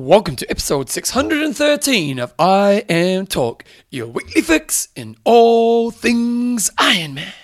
Welcome to episode 613 of I Am Talk, your weekly fix in all things Iron Man.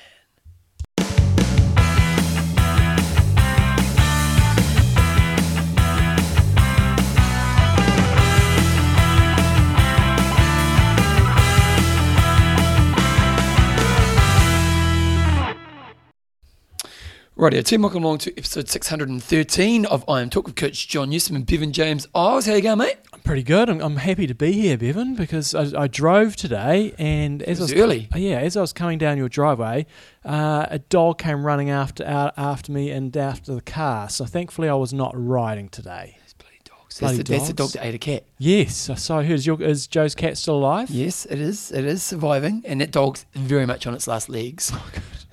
Rightio team, welcome along to episode 613 of I Am Talk with Coach John Newsom and Bevan James Oz. How you going, mate? I'm pretty good. I'm, I'm happy to be here, Bevan, because I, I drove today, and as I was early. yeah, as I was coming down your driveway, uh, a dog came running after out after me and after the car. So thankfully, I was not riding today. These bloody dogs. Bloody that's, the, that's the dog that ate a cat. Yes, so I heard. Is, your, is Joe's cat still alive? Yes, it is. It is surviving, and that dog's very much on its last legs.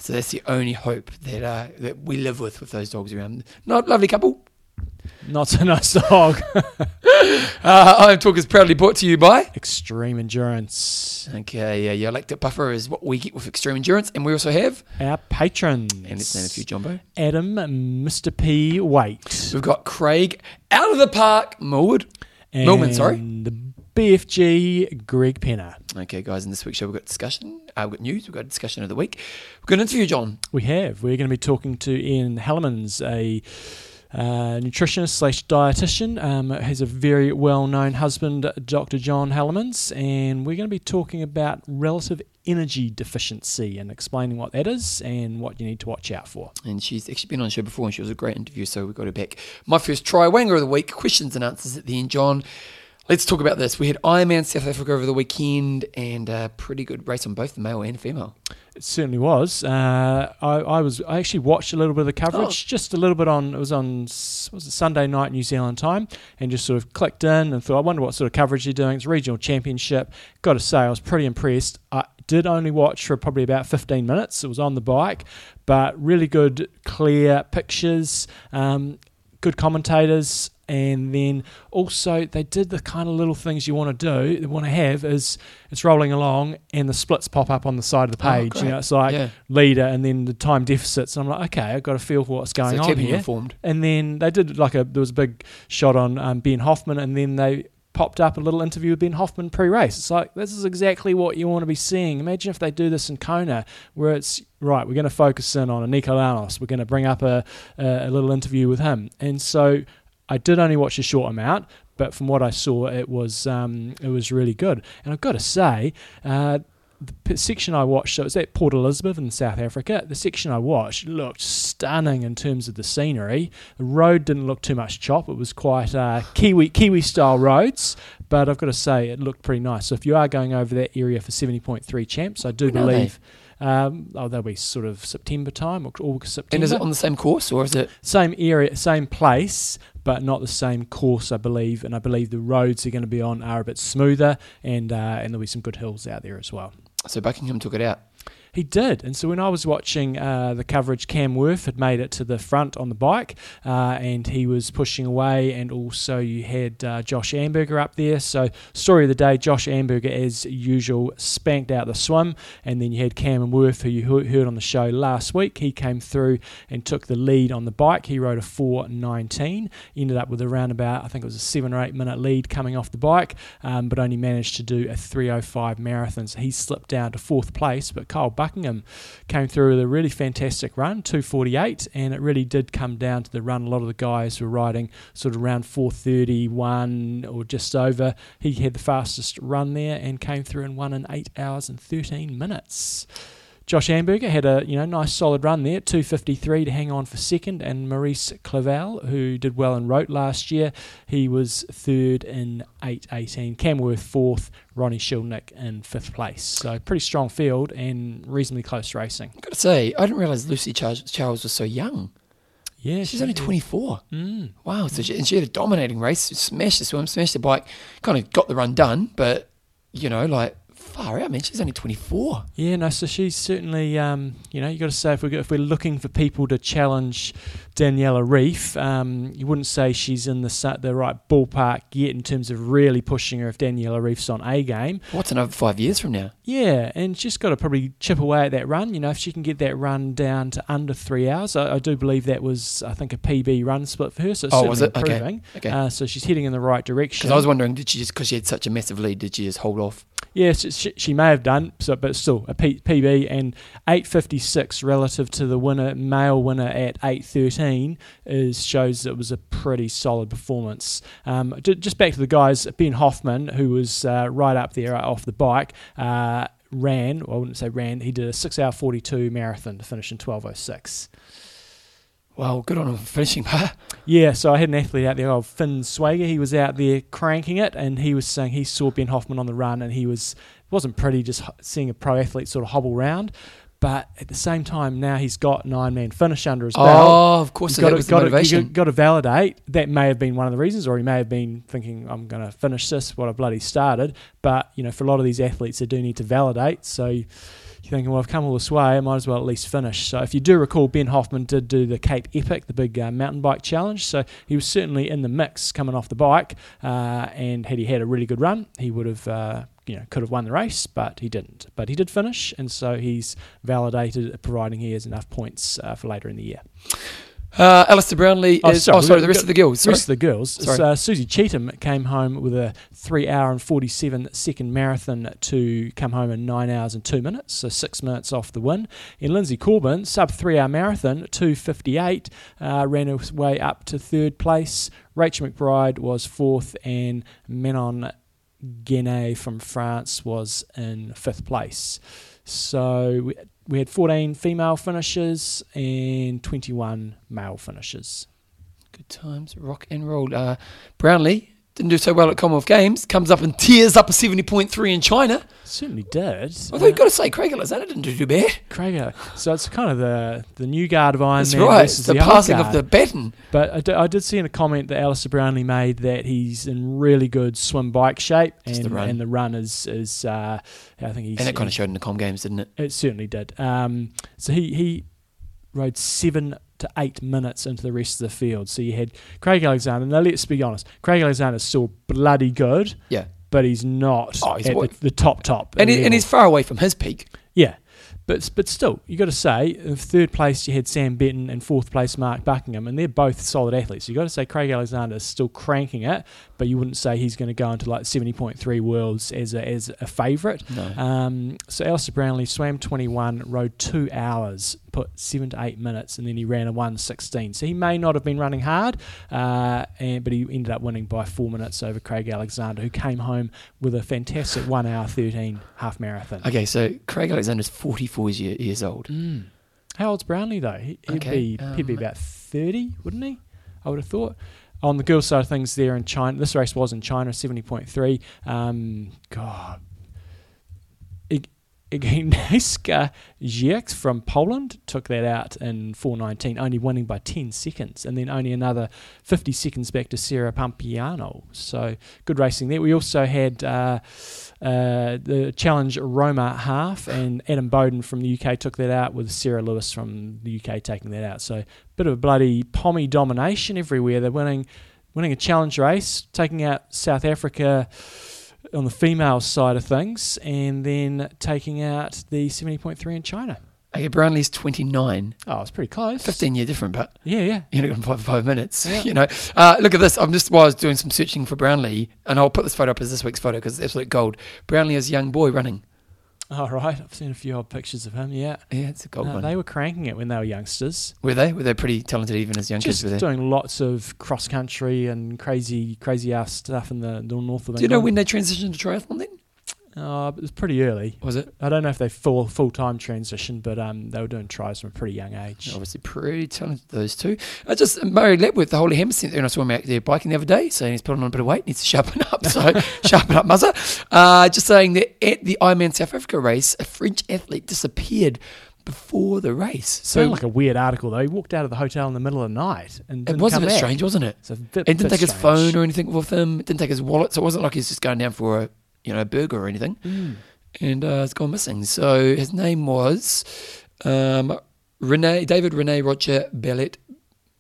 So that's the only hope that uh, that we live with with those dogs around. Not lovely couple. Not so nice dog. Uh, I Am Talk is proudly brought to you by. Extreme endurance. Okay, yeah, your lactic buffer is what we get with extreme endurance, and we also have, Our patrons. and let's name a few, Jumbo. Adam, Mr. P. Waite. We've got Craig out of the park, Millwood. Millman, sorry. The BFG, Greg Penner. Okay, guys, in this week's show we've got discussion. Uh, we've got news. We've got discussion of the week. We've got an interview, John. We have. We're going to be talking to Ian Hellemans, a uh, nutritionist slash dietitian. Um, has a very well known husband, Dr. John Hellemans, and we're going to be talking about relative energy deficiency and explaining what that is and what you need to watch out for. And she's actually been on the show before, and she was a great interview, so we got her back. My first try wanger of the week, questions and answers at the end, John. Let's talk about this. We had Ironman South Africa over the weekend, and a pretty good race on both the male and female. It certainly was. Uh, I, I was. I actually watched a little bit of the coverage, just a little bit on. It was on. Was it Sunday night New Zealand time, and just sort of clicked in and thought, I wonder what sort of coverage they're doing. It's a regional championship. Got to say, I was pretty impressed. I did only watch for probably about 15 minutes. It was on the bike, but really good, clear pictures. Um, good commentators and then also they did the kind of little things you want to do they want to have is it's rolling along and the splits pop up on the side of the Oh, page you know it's like yeah, leader and then the time deficits. And i'm like okay i've got a feel for what's going so on here. informed. and then they did like a there was a big shot on um, ben hoffman and then they popped up a little interview with ben hoffman pre-race. It's like this is exactly what you want to be seeing. Imagine if they do this in kona where it's right we're going to focus in on a nico lanos. We're going to bring up a, a, a little interview with him. And so i did only watch a short amount but from what i saw it was um, it was really good and i've got to say uh, the section I watched, so it was at Port Elizabeth in South Africa. The section I watched looked stunning in terms of the scenery. The road didn't look too much chop. It was quite uh, Kiwi Kiwi style roads, but I've got to say it looked pretty nice. So if you are going over that area for seventy point three champs, I do believe. they? Um, oh, that'll be sort of September time, August, September. And is it on the same course, or is it? same area, same place, but not the same course, I believe. And I believe the roads are going to be on are a bit smoother, and uh, and there'll be some good hills out there as well. So Buckingham took it out. He did, and so when I was watching uh, the coverage, Cam Wurf had made it to the front on the bike, uh, and he was pushing away. And also, you had uh, Josh Amberger up there. So, story of the day: Josh Amberger, as usual, spanked out the swim, and then you had Cam Wurf, who you heard on the show last week. He came through and took the lead on the bike. He rode a 4:19, ended up with around about I think it was a seven or eight minute lead coming off the bike, um, but only managed to do a 3:05 marathon. So he slipped down to fourth place, but Kyle Buckingham came through with a really fantastic run, 248, and it really did come down to the run. A lot of the guys were riding sort of around 431 or just over. He had the fastest run there and came through and won in 8 hours and 13 minutes. Josh Amberger had a you know nice solid run there, 253 to hang on for second, and Maurice Clavel, who did well in Roth last year, he was third in 818. Cam Wurf fourth, Ronnie Schildknecht in fifth place. So pretty strong field and reasonably close racing. I've got to say, I didn't realize Lucy Charles, was so young. Yeah, She's only 24. Mm. Wow. So she, and she had a dominating race, smashed the swim, smashed the bike, kind of got the run done, but, you know, like far out, man. She's only 24. Yeah, no. So she's certainly, um, you know, you got to say if we're if we're looking for people to challenge Daniela Ryf, um, you wouldn't say she's in the the right ballpark yet in terms of really pushing her if Daniela Ryf's on a game. What's another five years from now? Yeah, and she's got to probably chip away at that run. You know, if she can get that run down to under three hours, I, I do believe that was, I think, a PB run split for her. So it's Oh, was it? Okay. improving. Okay. Uh, so she's heading in the right direction. Because I was wondering, did she just because she had such a massive lead, did she just hold off? Yes, she, she may have done, so but still a P, PB and 856 relative to the winner male winner at 813 is shows it was a pretty solid performance. Um, ju- just back to the guys, Ben Hoffman, who was uh, right up there off the bike. Uh, Ran, well, I wouldn't say ran. He did a six hour forty two marathon to finish in twelve oh six. Well, good on him for finishing, but Yeah, so I had an athlete out there, old Finn Swager. He was out there cranking it, and he was saying he saw Ben Hoffman on the run, and he was it wasn't pretty just seeing a pro athlete sort of hobble round. But at the same time, now he's got an Ironman finish under his belt. oh, of course, got to, got, to, got to validate. That may have been one of the reasons, or he may have been thinking, "I'm going to finish this." What I bloody started. But you know, for a lot of these athletes, they do need to validate. So you're thinking, "Well, I've come all this way. I might as well at least finish." So if you do recall, Ben Hoffman did do the Cape Epic, the big uh, mountain bike challenge. So he was certainly in the mix coming off the bike. Uh, and had he had a really good run, he would have. Uh, you know, could have won the race, but he didn't. But he did finish, and so he's validated, providing he has enough points uh, for later in the year. Uh, Alistair Brownlee Oh, is. sorry, oh, sorry, the rest of the girls. The Sorry. rest of the girls. So, uh, Susie Cheetham came home with a three hour and 47 second marathon to come home in nine hours and two minutes, so six minutes off the win. And Lindsay Corbin, sub three hour marathon, 258, uh, ran her way up to third place. Rachel McBride was fourth, and Manon Genêt from France was in fifth place. So we, had 14 female finishers and 21 male finishers. Good times, rock and roll. Uh, Brownlee didn't do so well at Commonwealth Games. Comes up and tears up a 70.3 in China. Certainly did. Although you've got to say, Craig Alexander didn't do too bad. Craig, so it's kind of the the new guard of Iron That's Man right. versus the, the, passing of the baton. But I did, did see in a comment that Alistair Brownlee made that he's in really good swim bike shape, Just and the run. and the run is is uh, I think he's And it kind of showed in the Com Games, didn't it? It certainly did. Um, so he, he rode seven to eight minutes into the rest of the field. So you had Craig Alexander. Now let's be honest, Craig Alexander's still bloody good, Yeah. but he's not Oh, he's at the, the top top. And, he, and he's far away from his peak. yeah. But but still, you got to say, in third place you had Sam Benton, and fourth place Mark Buckingham, and they're both solid athletes. You got to say Craig Alexander is still cranking it, but you wouldn't say he's going to go into like seventy point three worlds as a as a favourite. No. Um, so Alistair Brownlee swam 21, rode two hours, put seven to eight minutes, and then he ran a 116. So he may not have been running hard, uh, and, but he ended up winning by four minutes over Craig Alexander, who came home with a fantastic one hour 13 half marathon. Okay, so Craig Alexander's 44 year, years old. Mm. How old's Brownlee though? He, he'd, Okay, be, he'd be um, about 30, wouldn't he? I would have thought. On the girls' side of things, there in China, this race was in China, 70.3. Um, God. Agnieszka Jerzyk from Poland took that out in 4.19, only winning by 10 seconds, and then only another 50 seconds back to Sarah Piampiano. So good racing there. We also had uh, uh, the Challenge Roma half, and Adam Bowden from the UK took that out, with Sarah Lewis from the UK taking that out. So bit of a bloody pommy domination everywhere. They're winning, winning a challenge race, taking out South Africa on the female side of things, and then taking out the 70.3 in China. Okay, Brownlee's 29. Oh, it's pretty close. 15 year different, but Yeah, yeah. You're know, five, five minutes. Yeah. You know, uh, look at this. I'm just while I was doing some searching for Brownlee, and I'll put this photo up as this week's photo because it's absolute gold. Brownlee is a young boy running. All right, I've seen a few old pictures of him. Yeah, Yeah, it's a gold No, one. they were cranking it when they were youngsters. were they? Were they pretty talented even as youngsters? Just? Doing lots of cross country and crazy, crazy ass stuff in the, the north of Do you know when they transitioned to triathlon then? Uh, it was pretty early. Was it? I don't know if they full full time transitioned, but um, they were doing tries from a pretty young age. Obviously, pretty talented, those two. I just, Murray Lepworth, the Holy Hammer Centre, and I saw him out there biking the other day, saying he's putting on a bit of weight, needs to sharpen up. So, sharpen up, muzzer. Uh, just saying that at the Ironman South Africa race, a French athlete disappeared before the race. So, Sounded like a weird article though. He walked out of the hotel in the middle of the night and it wasn't come it back. strange, wasn't it? It's a bit, He didn't bit take his phone or anything with him. Didn't take his wallet, so it wasn't like he's just going down for a you know a burger or anything. Mm. and uh, has gone missing. So his name was um, Rene David Rene Roger Bellet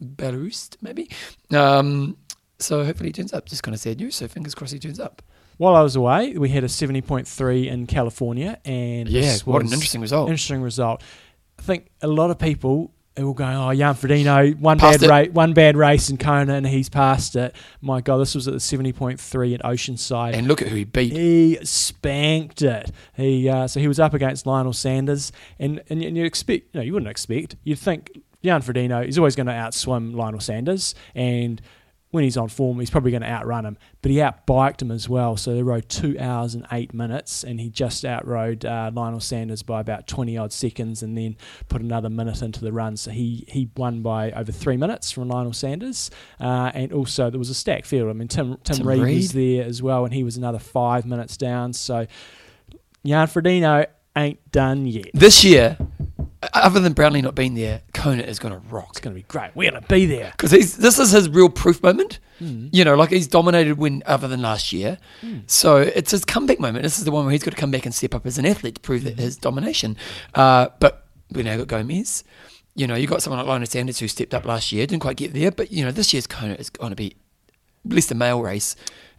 Belarus, maybe. Um, so hopefully he turns up. Just kind of sad news. So fingers crossed he turns up. While I was away, we had a 70.3 in California, and Yeah, what an interesting result. interesting result. I think a lot of people are all going, "Oh, Jan Frodeno, one Passed bad race, one bad race in Kona, and he's passed it." My God, this was at the 70.3 at Oceanside. And look at who he beat. He spanked it. He uh, so he was up against Lionel Sanders, and and, and you expect, you know, you wouldn't expect. You'd think Jan Frodeno is always going to outswim Lionel Sanders, and when he's on form, he's probably going to outrun him. But he outbiked him as well. So they rode two hours and eight minutes, and he just outrode uh, Lionel Sanders by about twenty odd seconds, and then put another minute into the run. So he he won by over three minutes from Lionel Sanders, uh, and also there was a stack field. I mean, Tim Tim, Tim Reed, Reed. was there as well, and he was another five minutes down. So Jan Frodeno ain't done yet. This year, other than Brownlee not being there, Kona is going to rock. It's going to be great. We're going to be there. Because this is his real proof moment. Mm. You know, like he's dominated when other than last year. So it's his comeback moment. This is the one where he's got to come back and step up as an athlete to prove that his domination. Uh, but we now got Gomez. You know, you got someone like Lionel Sanders who stepped up last year, didn't quite get there. But, you know, this year's Kona is going to be, at least the male race,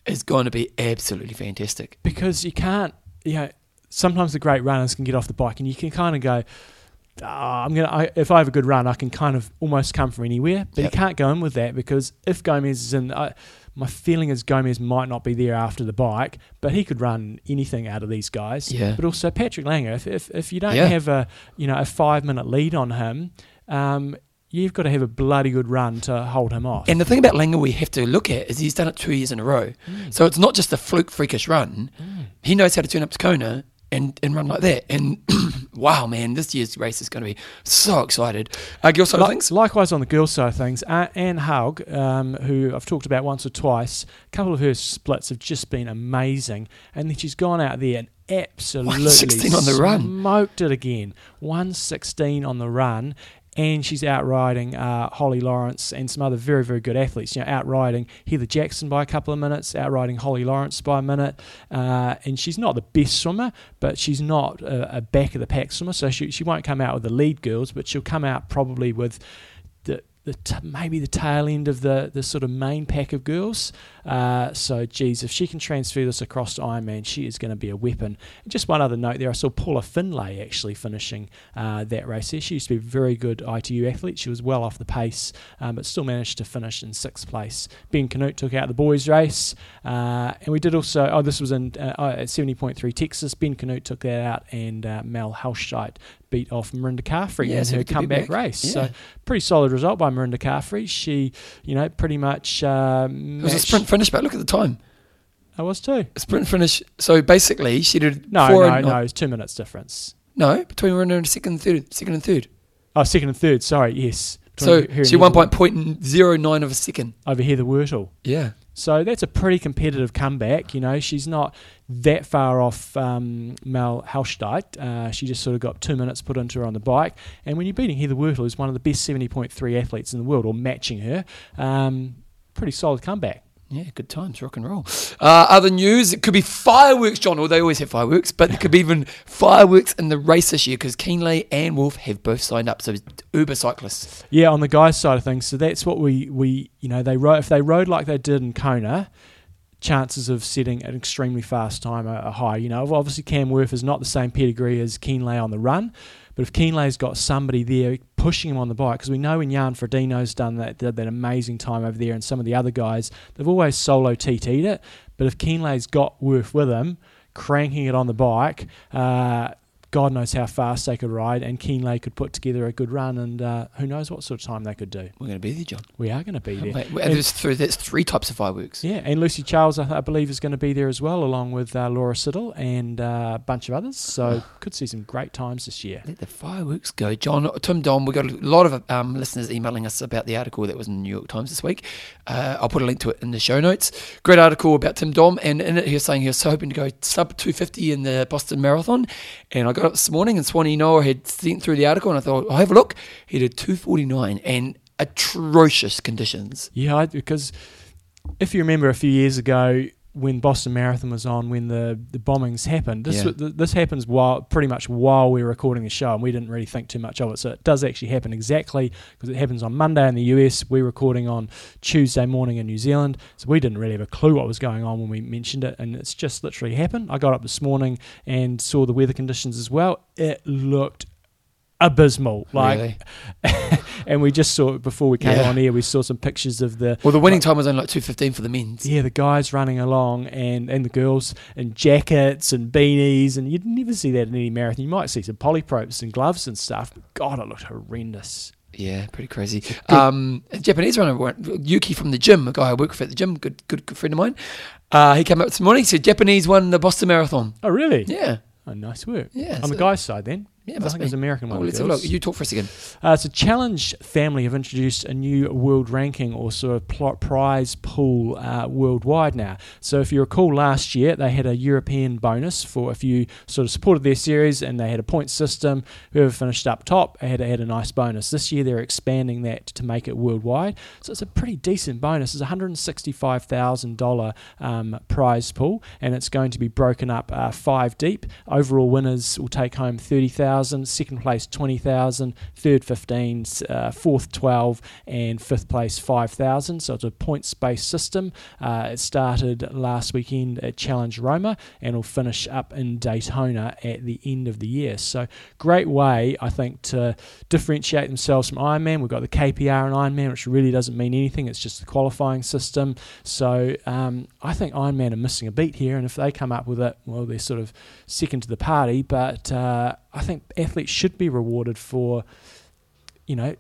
is going to be absolutely fantastic. because you can't, you know, sometimes the great runners can get off the bike and you can kind of go, "Ah, I'm gonna. I, if I have a good run, I can kind of almost come from anywhere. But Yep. you can't go in with that because if Gomez is in, I, my feeling is Gomez might not be there after the bike, but he could run anything out of these guys. Yeah. But also Patrick Lange, if if, if you don't Yeah. have a you know a five minute lead on him, um, you've got to have a bloody good run to hold him off. And the thing about Langer we have to look at is he's done it two years in a row. So it's not just a fluke, freakish run. He knows how to turn up to Kona and, and run like that. And wow, man, this year's race is going to be so excited. Uh, girl side of things? Likewise, on the girls' side of things, uh, Anne Haug, um, who I've talked about once or twice, a couple of her splits have just been amazing, and then she's gone out there and absolutely 116 on the run. smoked it again. One sixteen on the run. And she's outriding uh, Holly Lawrence and some other very, very good athletes. You know, outriding Heather Jackson by a couple of minutes, outriding Holly Lawrence by a minute. Uh, and she's not the best swimmer, but she's not a, a back of the pack swimmer. So she, she won't come out with the lead girls, but she'll come out probably with the, t- maybe the tail end of the, the sort of main pack of girls. Uh, so, geez, if she can transfer this across to Ironman, she is going to be a weapon. And just one other note there, I saw Paula Finlay actually finishing uh, that race there. She used to be a very good ITU athlete. She was well off the pace, um, but still managed to finish in sixth place. Ben Kanute took out the boys' race, uh, and we did also. Oh, this was in uh, uh, at seventy point three Texas. Ben Kanute took that out, and Mel Hauschildt beat off Mirinda Carfrae in her good to be comeback race. Yeah. So pretty solid result by Mirinda Carfrae. She, you know, pretty much. Uh, It was a sprint finish, but look at the time. I was too. A sprint finish. So basically, she did No, four no, no. It's two minutes difference. no between runner and second and third. Second and third. Oh, second and third. Sorry, yes. So Between her and she won by point zero nine of a second. over Heather Wurtele. Yeah. So that's a pretty competitive comeback. You know, she's not that far off um, Mel Hauschildt. Uh, she just sort of got two minutes put into her on the bike. And when you're beating Heather Wurtele, who's one of the best 70.3 athletes in the world, or matching her, um, pretty solid comeback. Yeah, good times, rock and roll. Uh, other news, it could be fireworks, John. Well, they always have fireworks, but it could be even fireworks in the race this year because Kienle and Wurf have both signed up. So Uber cyclists. Yeah, on the guys' side of things. So that's what we, we you know, they rode, if they rode like they did in Kona, chances of setting an extremely fast time are, high. You know, obviously Cam Wurf is not the same pedigree as Kienle on the run, but if Kienle's got somebody there pushing him on the bike, because we know when Jan done that, that amazing time over there, and some of the other guys, they've always solo TT'd it. But if Kienle's got Wurf with him, cranking it on the bike, uh, God knows how fast they could ride, and Kienle could put together a good run, and uh, who knows what sort of time they could do. We're going to be there, John. We are going to be there. Wait, And- there's, three, there's three types of fireworks. yeah, and Lucy Charles, I, I believe, is going to be there as well, along with uh, Laura Siddall and uh, a bunch of others. So could see some great times this year. Let the fireworks go, John. Tim Don, we've got a lot of um, listeners emailing us about the article that was in the New York Times this week. Uh, I'll put a link to it in the show notes. Great article about Tim Don, and in it he was saying he was so hoping to go sub 250 in the Boston Marathon. And I got up this morning, and Swanee Noah had sent through the article, and I thought, I'll have a look. He did 249 and atrocious conditions. Yeah, because if you remember a few years ago, when Boston Marathon was on, when the, the bombings happened. This Yeah. this happens while pretty much while we were recording the show, and we didn't really think too much of it. So it does actually happen exactly because it happens on Monday in the US. We're recording on Tuesday morning in New Zealand, so we didn't really have a clue what was going on when we mentioned it, and it's just literally happened. I got up this morning and saw the weather conditions as well. It looked abysmal, like, really? and we just saw it before we came Yeah. on here. We saw some pictures of the Well, the winning time was only like two fifteen for the men's. yeah, the guys running along and, and the girls in jackets and beanies, and you'd never see that in any marathon. You might see some polypropes and gloves and stuff, but God, it looked horrendous. Yeah, pretty crazy. Um, a Japanese runner, Yuki from the gym, a guy I work with at the gym, good, good, good friend of mine. Uh, he came up this morning. He said Japanese won the Boston Marathon. Oh, really? Yeah, Oh, nice work. yeah. On the guy's side, then. Yeah, I must think be. it was American Oh, one. let's have a look. You talk for a second. Uh, so Challenge family have introduced a new world ranking or sort of pl- prize pool uh, worldwide now. So if you recall last year, they had a European bonus for if you sort of supported their series and they had a point system. Whoever finished up top had, had a nice bonus. This year they're expanding that to make it worldwide. So it's a pretty decent bonus. It's a $165,000 um, prize pool and it's going to be broken up uh, five deep. Overall winners will take home 30,000, second place 20,000, third 15, uh, fourth 12 and fifth place 5,000. So it's a points-based system. Uh, it started last weekend at Challenge Roma and will finish up in Daytona at the end of the year. So great way, I think, to differentiate themselves from Ironman. We've got the KPR and Ironman, which really doesn't mean anything. It's just the qualifying system. So um, I think Ironman are missing a beat here, and if they come up with it, well, they're sort of second to the party. But uh, I think athletes should be rewarded for, you know,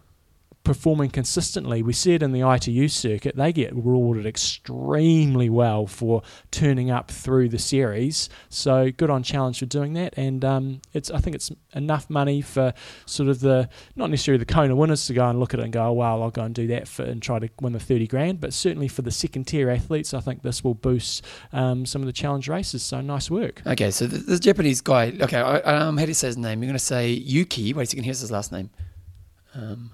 performing consistently. We see it in the ITU circuit; they get rewarded extremely well for turning up through the series. So good on Challenge for doing that, and um, it's I think it's enough money for sort of the not necessarily the Kona winners to go and look at it and go, oh, well, I'll go and do that for, and try to win the thirty grand. But certainly for the second tier athletes, I think this will boost um, some of the challenge races. So nice work. Okay, so the, this Japanese guy. Okay, I, um, how do you say his name? You're going to say Yuki. Wait a second. Here's his last name. Um,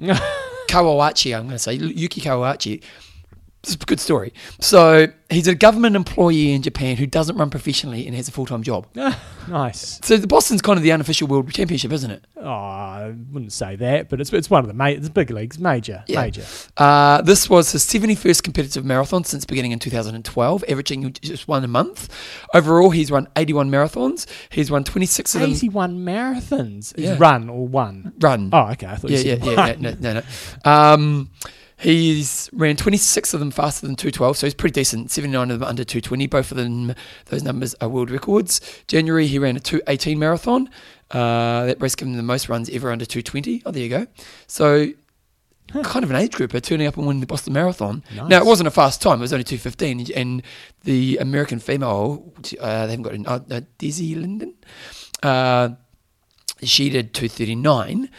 Kawawachi. I'm going to say Yuki Kawawachi. This is a good story. So he's a government employee in Japan who doesn't run professionally and has a full time job. nice. So the Boston's kind of the unofficial world championship, isn't it? Oh, I wouldn't say that, but it's it's one of the ma- it's big leagues, major, Yeah. major. Uh, this was his 71st competitive marathon since beginning in 2012, averaging just one a month. Overall, he's run 81 marathons. He's won 26 of them. Eighty-one marathons. Yeah. run or one? Run. Oh, okay. I thought yeah, you said yeah, one. yeah. No, no, no. Um, he's ran 26 of them faster than 212, so he's pretty decent. 79 of them under 220. Both of them, those numbers are world records. January, he ran a 218 marathon. Uh, that race gave him the most runs ever under 220. Oh, there you go. So, kind of an age grouper turning up and winning the Boston Marathon. Now, it wasn't a fast time, it was only 215. And the American female, uh, they haven't got an, uh, uh, Desi Linden, uh, she did 239.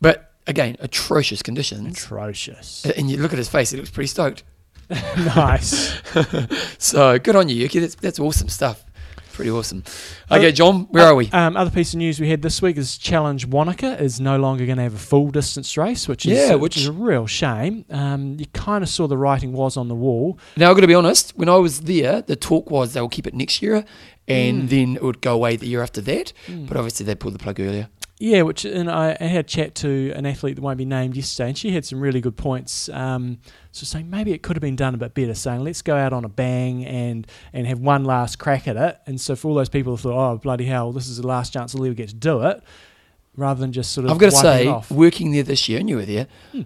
But again, atrocious conditions. Atrocious. And you look at his face, he looks pretty stoked. nice. So good on you, Yuki. That's, that's awesome stuff. Pretty awesome. Okay, John, where are we? Um, other piece of news we had this week is Challenge Wanaka is no longer going to have a full distance race, which is Yeah, which, which- is a real shame. Um, you kind of saw the writing was on the wall. Now, I've got to be honest, when I was there, the talk was they'll keep it next year and Mm. then it would go away the year after that. But obviously, they pulled the plug earlier. Yeah, which and I, I had a chat to an athlete that won't be named yesterday, and she had some really good points. Um, so saying maybe it could have been done a bit better. Saying let's go out on a bang and and have one last crack at it. And so for all those people who thought, oh bloody hell, this is the last chance I'll ever get to do it, rather than just sort of I've got to say, working there this year, and you were there, Hmm.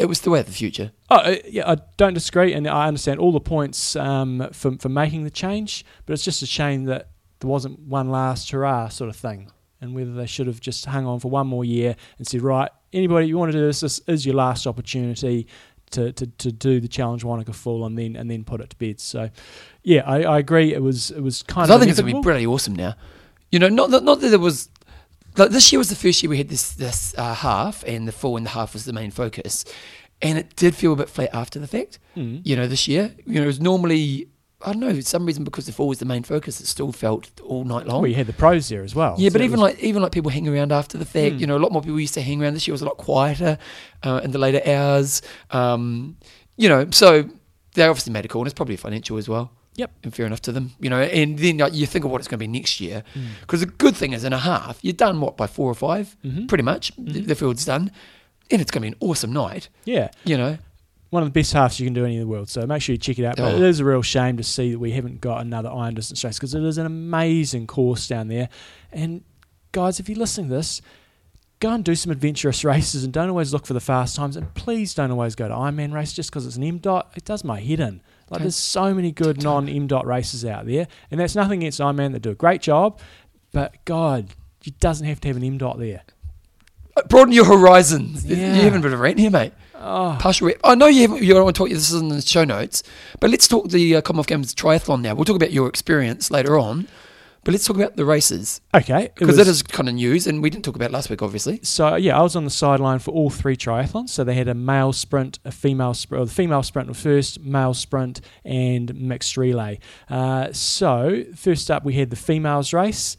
It, was the way of the future. Oh, uh, yeah, I don't disagree, and I understand all the points um, for for making the change, but it's just a shame that there wasn't one last hurrah sort of thing, and whether they should have just hung on for one more year and said, right, anybody you want to do this, this is your last opportunity to, to, to do the challenge Wanaka full, and then and then put it to bed. So, yeah, I, I agree. It was it was kind of I think it's going to be pretty awesome now. You know, not that, not that there was. Like this year was the first year we had this this uh, half, and the full and the half was the main focus, and it did feel a bit flat after the fact. Mm. You know, this year, you know, it was normally I don't know, for some reason because the fall was the main focus, it still felt all night long. Well, you had the pros there as well. Yeah, So but even like even like people hanging around after the fact, Hmm. you know, a lot more people used to hang around. This year was a lot quieter uh, in the later hours. Um, you know, so they obviously made a call, and it's probably financial as well. Yep. and fair enough to them. You know, and then like, you think of what it's going to be next year, because the good thing is in a half you're done what by four or 5 Mhm. pretty much. The, Mhm. the field's done, and it's going to be an awesome night. yeah, You know, one of the best halves you can do any in the world. So make sure you check it out. But Oh. it is a real shame to see that we haven't got another iron distance race because it is an amazing course down there. And guys, if you're listening to this, go and do some adventurous races and don't always look for the fast times. And please don't always go to Ironman race just because it's an M dot. It does my head in. Like Okay. there's so many good non M dot races out there, and that's nothing against Ironman. They do a great job, but God, it doesn't have to have an M dot there. Uh, broaden your horizons. Yeah. You haven't been a rant here, mate. Oh, Partial rep. I know you haven't. You don't want to talk. You this is in the show notes, but let's talk the uh, Commonwealth Games triathlon now. We'll talk about your experience later on, but let's talk about the races okay. because that is kind of news, and we didn't talk about last week, obviously. So yeah, I was on the sideline for all three triathlons. So they had a male sprint, a female sprint. Or the female sprint was first, male sprint, and mixed relay. Uh, so first up, we had the females race.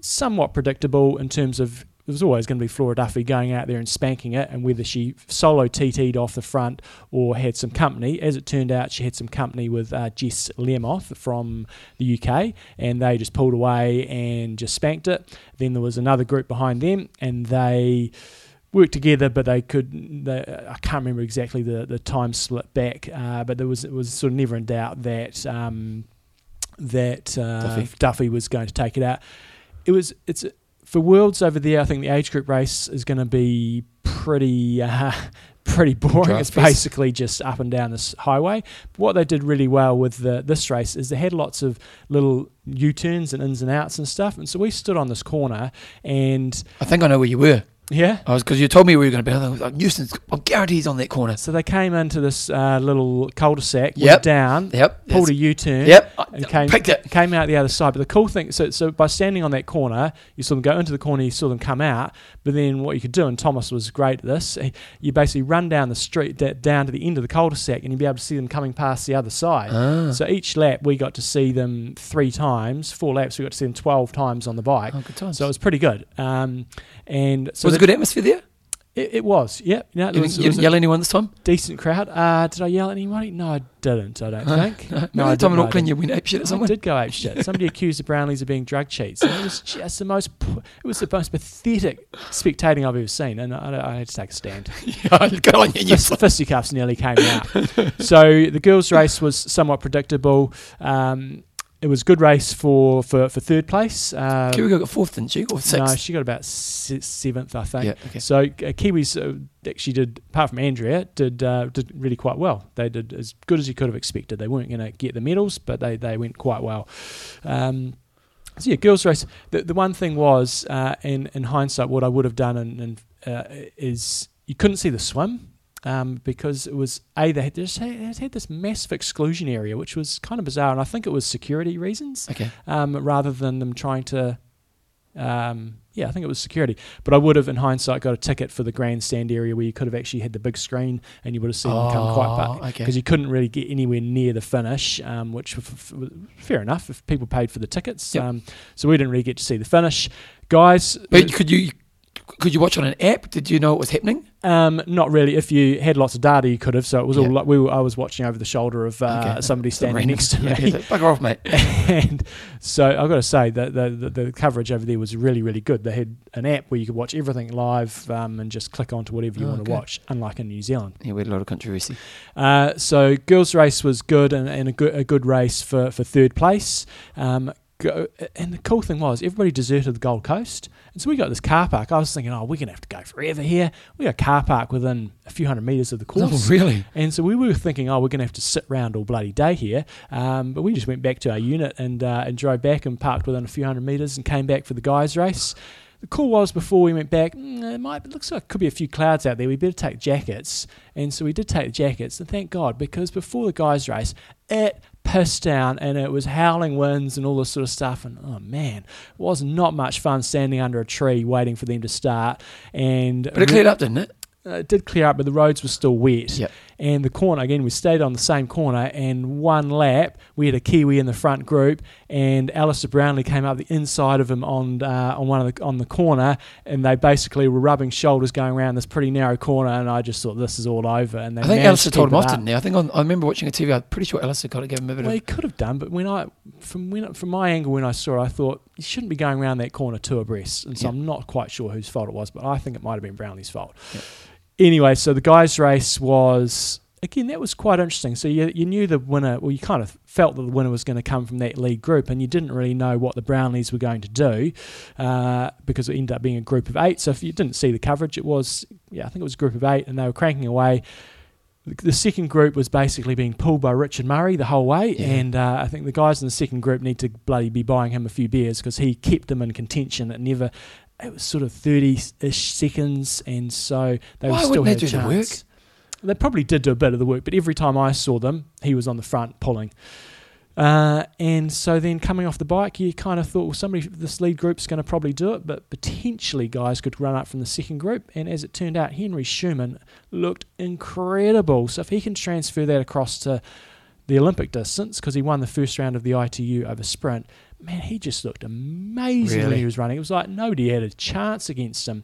Somewhat predictable in terms of it was always going to be Flora Duffy going out there and spanking it, and whether she solo TT'd off the front or had some company. As it turned out, she had some company with uh, Jess Learmonth from the UK, and they just pulled away and just spanked it. Then there was another group behind them, and they worked together, but they could. They, I can't remember exactly the, the time split back, uh, but there was it was sort of never in doubt that um, that uh, Duffy. Duffy. was going to take it out. It was it's for worlds over there. I think the age group race is going to be pretty. Uh, Pretty boring. It's fest. basically just up and down this highway. But what they did really well with the, this race is they had lots of little U-turns and ins and outs and stuff. And so we stood on this corner, and I think I know where you were. Yeah, I was because you told me where you were going to be. I was like, Newsom's, I guarantee he's on that corner. So they came into this uh, little cul-de-sac, Yep. went down, Yep. pulled a U-turn, Yep. And came picked it. came out the other side. But the cool thing, so so by standing on that corner, you saw them go into the corner, you saw them come out. But then what you could do, and Thomas was great at this, you basically run down the street down to the end of the cul-de-sac, and you'd be able to see them coming past the other side. Ah. So each lap we got to see them three times. Four laps we got to see them twelve times on the bike. Oh. So it was pretty good. Um, and so was a good atmosphere there? It, it was. Yep. Yeah, didn't, you was didn't yell anyone this time? decent crowd. Uh, did I yell at anybody? No, I didn't. I don't think. No, no, no, I time in Auckland you went ape shit at I did go ape shit. Somebody accused the Brownlees of being drug cheats. And it was just the most. It was the most pathetic spectating I've ever seen, and I, I had to take a stand. yeah, good on Fist, fisticuffs nearly came out. so the girls' race was somewhat predictable. Um, it was a good race for for, for third place. Uh, Kiwi got fourth, didn't she? Or sixth? no, she got about se- seventh, I think. yeah, okay. So uh, Kiwis uh, actually did, apart from Andrea, did uh, did really quite well. They did as good as you could have expected. They weren't going to get the medals, but they, they went quite well. Um, so yeah, girls race. The, the one thing was, uh, in in hindsight, what I would have done and, and uh, is you couldn't see the swim. Um, because it was a they had, just had, they had this massive exclusion area, which was kind of bizarre, and I think it was security reasons Okay. um, rather than them trying to. Um, yeah, I think it was security. But I would have, in hindsight, got a ticket for the grandstand area where you could have actually had the big screen and you would have seen them come quite Oh, far. okay. Because you couldn't really get anywhere near the finish, um, which f- f- was fair enough if people paid for the tickets. Yep. Um, so we didn't really get to see the finish. Guys, But could you could you watch on an app? Did you know what was happening? um, not really. If you had lots of data, you could have. So it was Yeah. all like we were, I was watching over the shoulder of uh, Okay. somebody standing next to me. Yeah, Bugger off, mate. and so I've got to say that the, the, the coverage over there was really, really good. They had an app where you could watch everything live um, and just click onto whatever you Oh, want to watch, unlike in New Zealand. Yeah, we had a lot of controversy. Uh, so girls' race was good and, and a good a good race for, for third place. Um, go, and the cool thing was everybody deserted the Gold Coast, and so we got this car park. I was thinking, oh, we're gonna have to go forever here. We got a car park within a few hundred meters of the course. Oh, really? And so we were thinking, oh, we're going to have to sit round all bloody day here. Um, but we just went back to our unit and uh, and drove back and parked within a few hundred metres and came back for the guys' race. The cool was before we went back, mm, it might it looks like could be a few clouds out there. We better take jackets, and so we did take the jackets. And thank God because before the guys' race, it pissed down and it was howling winds and all this sort of stuff. And oh man, it was not much fun standing under a tree waiting for them to start. And But it cleared up, didn't it? uh, it did clear up, but the roads were still wet. Yep. And the corner again, we stayed on the same corner, and one lap we had a Kiwi in the front group, and Alistair Brownlee came up the inside of him on uh, on one of the on the corner, and they basically were rubbing shoulders going around this pretty narrow corner, and I just thought this is all over. And they I think Alistair to told him off, didn't he? I think on, I remember watching a TV. I'm pretty sure Alistair got to give him a bit Well, he could have done, but when I from when from my angle when I saw it, I thought you shouldn't be going around that corner two abreast, and so Yeah. I'm not quite sure whose fault it was, but I think it might have been Brownlee's fault. Yeah. Anyway, so the guys' race was again that was quite interesting. So you you knew the winner, well, you kind of felt that the winner was going to come from that lead group, and you didn't really know what the Brownlees were going to do uh, because it ended up being a group of eight. So if you didn't see the coverage, it was yeah, I think it was a group of eight, and they were cranking away. The- The second group was basically being pulled by Richard Murray the whole way, Yeah. and uh, I think the guys in the second group need to bloody be buying him a few beers because he kept them in contention. It never, it was sort of thirty-ish seconds, and so they Why were still had they a do the chance. They probably did do a bit of the work, but every time I saw them, he was on the front pulling. Uh, and so then coming off the bike, you kind of thought, well, somebody, this lead group's going to probably do it, but potentially guys could run up from the second group. And as it turned out, Henri Schoeman looked incredible. So if he can transfer that across to the Olympic distance, because he won the first round of the ITU over sprint, man, he just looked amazing when he was running. It was like nobody had a chance against him.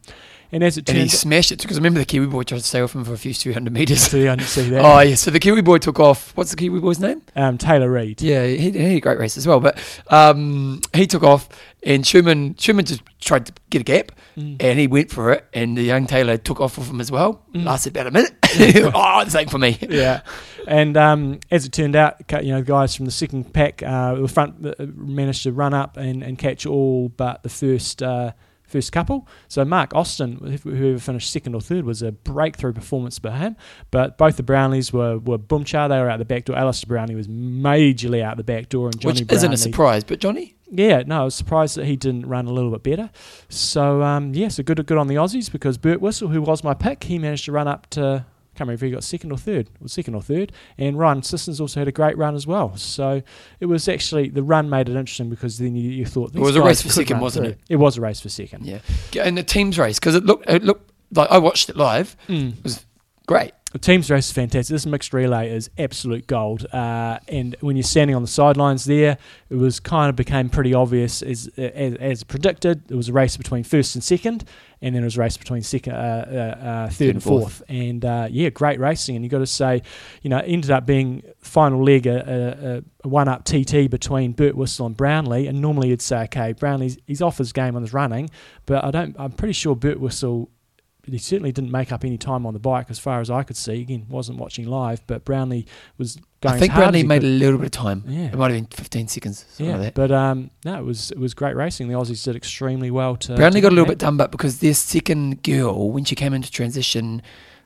And as it turned, And he smashed it because I remember the Kiwi boy tried to stay off him for a few 200 metres. so I didn't see that. Oh, yeah. So the Kiwi boy took off. What's the Kiwi boy's name? um, Taylor Reid. Yeah, he, he had a great race as well. But um, he took off, and Schoeman, Schoeman just tried to get a gap, Mm. and he went for it. And the young Taylor took off with him as well. Mm. Lasted about a minute. oh, the same for me. yeah, and um, as it turned out, you know, guys from the second pack, uh, the front uh, managed to run up and, and catch all but the first uh, first couple. So Marc Austin, whoever finished second or third, was a breakthrough performance by him. But both the Brownlees were were boom char. They were out the back door. Alistair Brownlee was majorly out the back door, and Johnny Which isn't a surprise. But Johnny? yeah, no, I was surprised that he didn't run a little bit better. So um, yeah, so good, good on the Aussies because Birtwhistle, who was my pick, he managed to run up to. Can't remember if he got second or third. It was second or third, and Ryan Sissons also had a great run as well. So it was actually the run made it interesting because then you, you thought It was a race for second, wasn't through. it? It was a race for second. Yeah. And the team's race, because it looked, it looked like I watched it live. Mm. Great. The team's race is fantastic. This mixed relay is absolute gold. Uh, and when you're standing on the sidelines there, it was kind of became pretty obvious as, as, as predicted. It was a race between first and second, and then it was a race between second, uh, uh, uh, third, and fourth. And uh, yeah, great racing. And you've got to say, you know, it ended up being final leg a, a, a one up TT between Birtwhistle and Brownlee. And normally you'd say, okay, Brownlee's he's off his game on his running, but I don't. I'm pretty sure Birtwhistle he certainly didn't make up any time on the bike as far as I could see. Again, wasn't watching live, but Brownlee was going. I think Brownlee made could. a little bit of time. Yeah. It might have been 15 seconds, something Yeah, like that. but um, no, it was it was great racing. The Aussies did extremely well to. Brownlee to got a little bit done, but because their second girl, when she came into transition,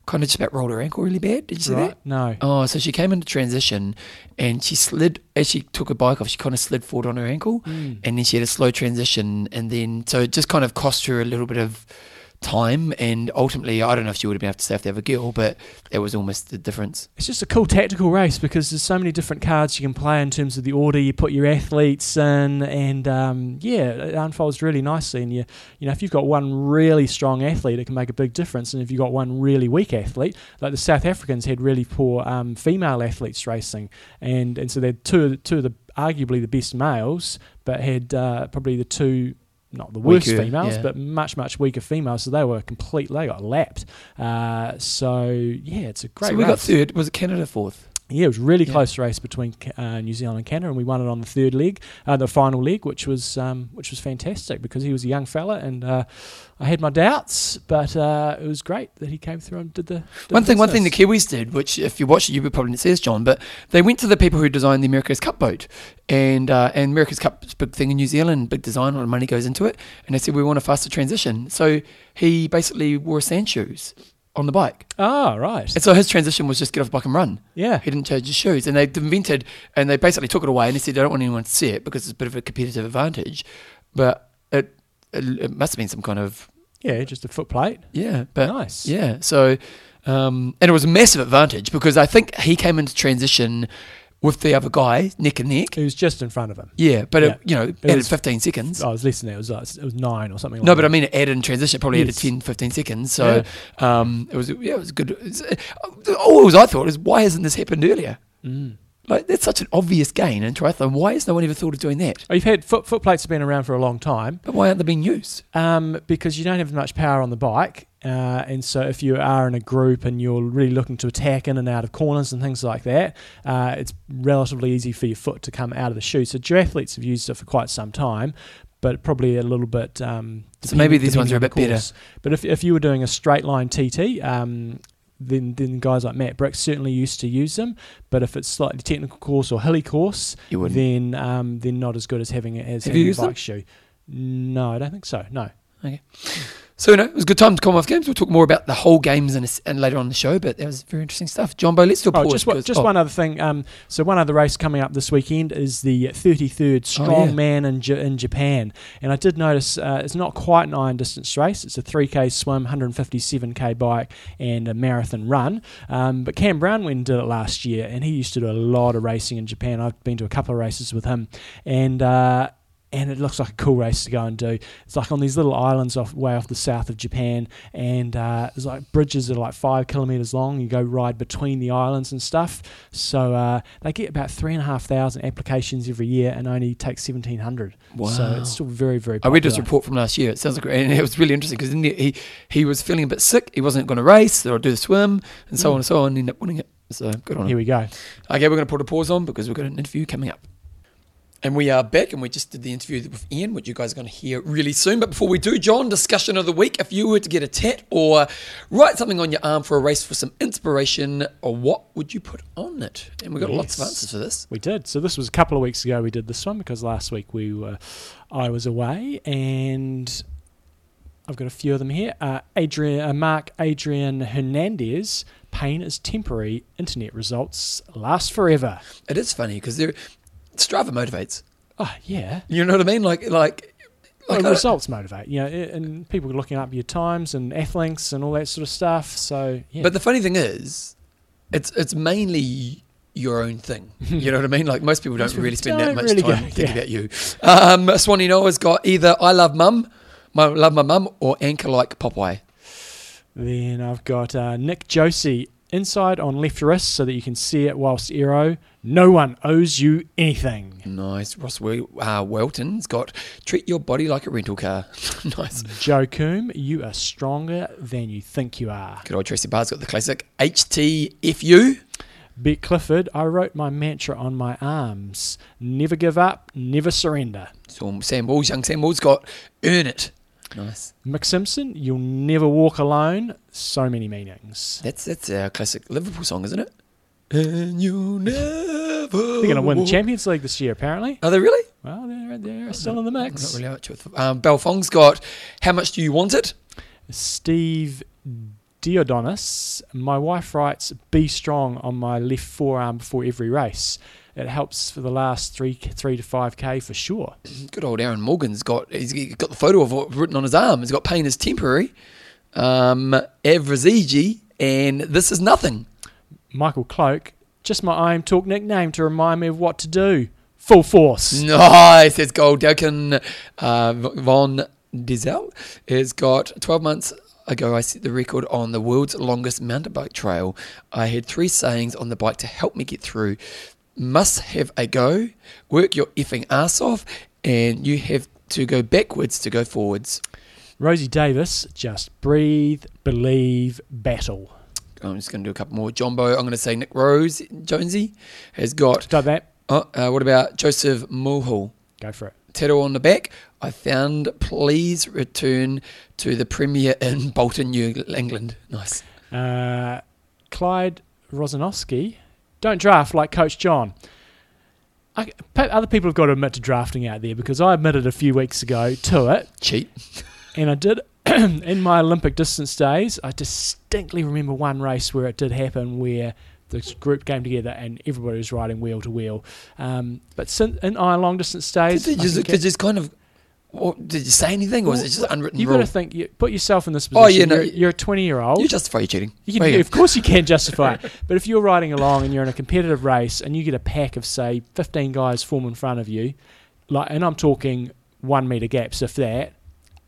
kind of just about rolled her ankle really bad. Did you see that. that? No. Oh, so she came into transition and she slid, as she took her bike off, she kind of slid forward on her ankle Mm. and then she had a slow transition. And then, so it just kind of cost her a little bit of time. And ultimately, I don't know if she would have been able to stay if they have a girl, but it was almost the difference. It's just a cool tactical race because there's so many different cards you can play in terms of the order you put your athletes in, and um, yeah, it unfolds really nicely. And you, you know, if you've got one really strong athlete, it can make a big difference. And if you've got one really weak athlete, like the South Africans had really poor um, female athletes racing, and and so they're two two of the arguably the best males, but had uh, probably the two. Not the worst Weaker, females, yeah. but much much weaker females. So they were complete. They got lapped. Uh, so yeah, it's a great. so we race. got third. Was it Canada fourth? Yeah, it was a really Yeah. close race between uh, New Zealand and Canada, and we won it on the third leg, uh, the final leg, which was um, which was fantastic because he was a young fella, and uh, I had my doubts, but uh, it was great that he came through and did the. did One thing, one thing the. Kiwis did, which if you watch it, you would probably didn't see this, John, but they went to the people who designed the America's Cup boat, and uh, and America's Cup big thing in New Zealand, big design, a lot of money goes into it, and they said we want a faster transition. So he basically wore sand shoes on the bike, Ah, right. and so his transition was just get off the bike and run. yeah. He didn't change his shoes, and they invented, and they basically took it away, and they said they don't want anyone to see it because it's a bit of a competitive advantage, but it it, it must have been some kind of Yeah, just a foot plate. yeah, but nice. yeah, so um, and it was a massive advantage because I think he came into transition with the other guy neck and neck. It was just in front of him. Yeah, but Yeah. It, you know, added was- 15 seconds. Oh, it was less than that. It was, like, it was nine or something like No, that. but I mean, it added in transition. It probably added Yes. 10, 15 seconds. So um, it was, yeah, it was good. Uh, all it was I thought is, why hasn't this happened earlier? Mm. Like, that's such an obvious gain in triathlon. Why has no one ever thought of doing that? Oh, you've had foot, foot plates have been around for a long time But why aren't they being used? um, because you don't have much power on the bike. Uh, and so, if you are in a group and you're really looking to attack in and out of corners and things like that, uh, it's relatively easy for your foot to come out of the shoe. So, duathletes have used it for quite some time, but probably a little bit. Um, So maybe these ones are a bit course. But if, if you were doing a straight line TT, um, then, then guys like Matt Brick certainly used to use them. But if it's slightly technical course or hilly course, You wouldn't. then um, they're not as good as having it as Have having a used them? bike shoe. No, I don't think so. No. So, you know, it was a good time to come off Games. We'll talk more about the whole games and, and later on the show, but that was very interesting stuff. Jumbo, let's do a Oh, pause. just one, because- just oh, one other thing. Um, so one other race coming up this weekend is the 33rd Oh, yeah. Strongman in, J- in Japan, and I did notice uh, it's not quite an iron distance race. It's a 3k swim, 157k bike, and a marathon run. Um, but Cam Brown went and did it last year, and he used to do a lot of racing in Japan. I've been to a couple of races with him, and. Uh, and it looks like a cool race to go and do. It's like on these little islands off way off the south of Japan, and uh, there's like bridges that are like five kilometers long. You go ride between the islands and stuff. So uh, they get about three and a half thousand applications every year, and only take seventeen hundred. Wow! So it's still very very. I read this report from last year. It sounds like, and it was really interesting because he, he was feeling a bit sick. He wasn't going to race or do the swim and so Mm. on and so on. And ended up winning it. So good on him. Here we go. Okay, we're going to put a pause on because we've got an interview coming up. And we are back, and we just did the interview with Ina, which you guys are going to hear really soon. But before we do, John, discussion of the week. If you were to get a tat or write something on your arm for a race for some inspiration, or what would you put on it? And we've got lots of answers for this. We did. So this was a couple of weeks ago. We did this one because last week we were, I was away, and I've got a few of them here. Uh, Adrian, uh, Mark Adrian Hernandez. Pain is temporary. Internet results last forever. It is funny because Strava motivates. Oh yeah. You know what I mean? Like, like, like I- results motivate, you know, and people are looking up your times and athlinks and all that sort of stuff. So yeah, But the funny thing is, it's it's mainly your own thing. You know what I mean? Like most people don't Most people really spend that don't much really time go- thinking yeah. about you. Um, Swanee Noah's got either I love mum, my love my mum, or anchor like Popeye. then I've got uh, Nick Josie inside on left wrist so that you can see it whilst aero. No one owes you anything. Nice. Ross Wel- uh, Welton's got treat your body like a rental car. nice. Joe Coombe, you are stronger than you think you are. Good old Tracy Barr's got the classic HTFU. Beck Clifford, I wrote my mantra on my arms. Never give up, never surrender. So Sam Balls, young Sam Balls got earn it. Nice. Mick Simpson, you'll never walk alone. So many meanings. That's that's our classic Liverpool song, isn't it? And you'll never. They're going to win the Champions League this year, apparently. Are they really? Well, they're, they're still in the mix. Not mix. really much with. Um, Belfong's got how much do you want it? Steve Diodonis, my wife writes, be strong on my left forearm before every race. It helps for the last three three to five k for sure. Good old Aaron Morgan's got he's got the photo of it written on his arm. He's got pain is temporary. Um, Evrazigi, and this is nothing. Michael Cloak, just my IM Talk nickname to remind me of what to do. Full force. Nice. It's gold. Delkin uh, Von Diesel has got 12 months ago. I set the record on the world's longest mountain bike trail. I had three sayings on the bike to help me get through. Must have a go, work your effing ass off, and you have to go backwards to go forwards. Rosie Davis, just breathe, believe, battle. I'm just going to do a couple more. Jumbo, I'm going to say Nick Rose, Jonesy, has got. Done that. Oh, uh, what about Joseph Mulhall? Go for it. Tattoo on the back. I found please return to the Premier in Bolton, New England. Nice. Uh, Clyde Rosanowski, don't draft like Coach John. I, other people have got to admit to drafting out there because I admitted a few weeks ago to it, Cheat. and I did in my Olympic distance days. I distinctly remember one race where it did happen where the group came together and everybody was riding wheel to wheel. Um, but sin in our long distance days, Did you just, did just kind of What, did you say anything, or was it just unwritten You've rule? got to think. You, put yourself in this position. Oh, yeah, no, you're, you're a 20 year old. you justify your cheating. You can, you of course, you can justify it. But if you're riding along and you're in a competitive race and you get a pack of say 15 guys form in front of you, like, and I'm talking one meter gaps, if that,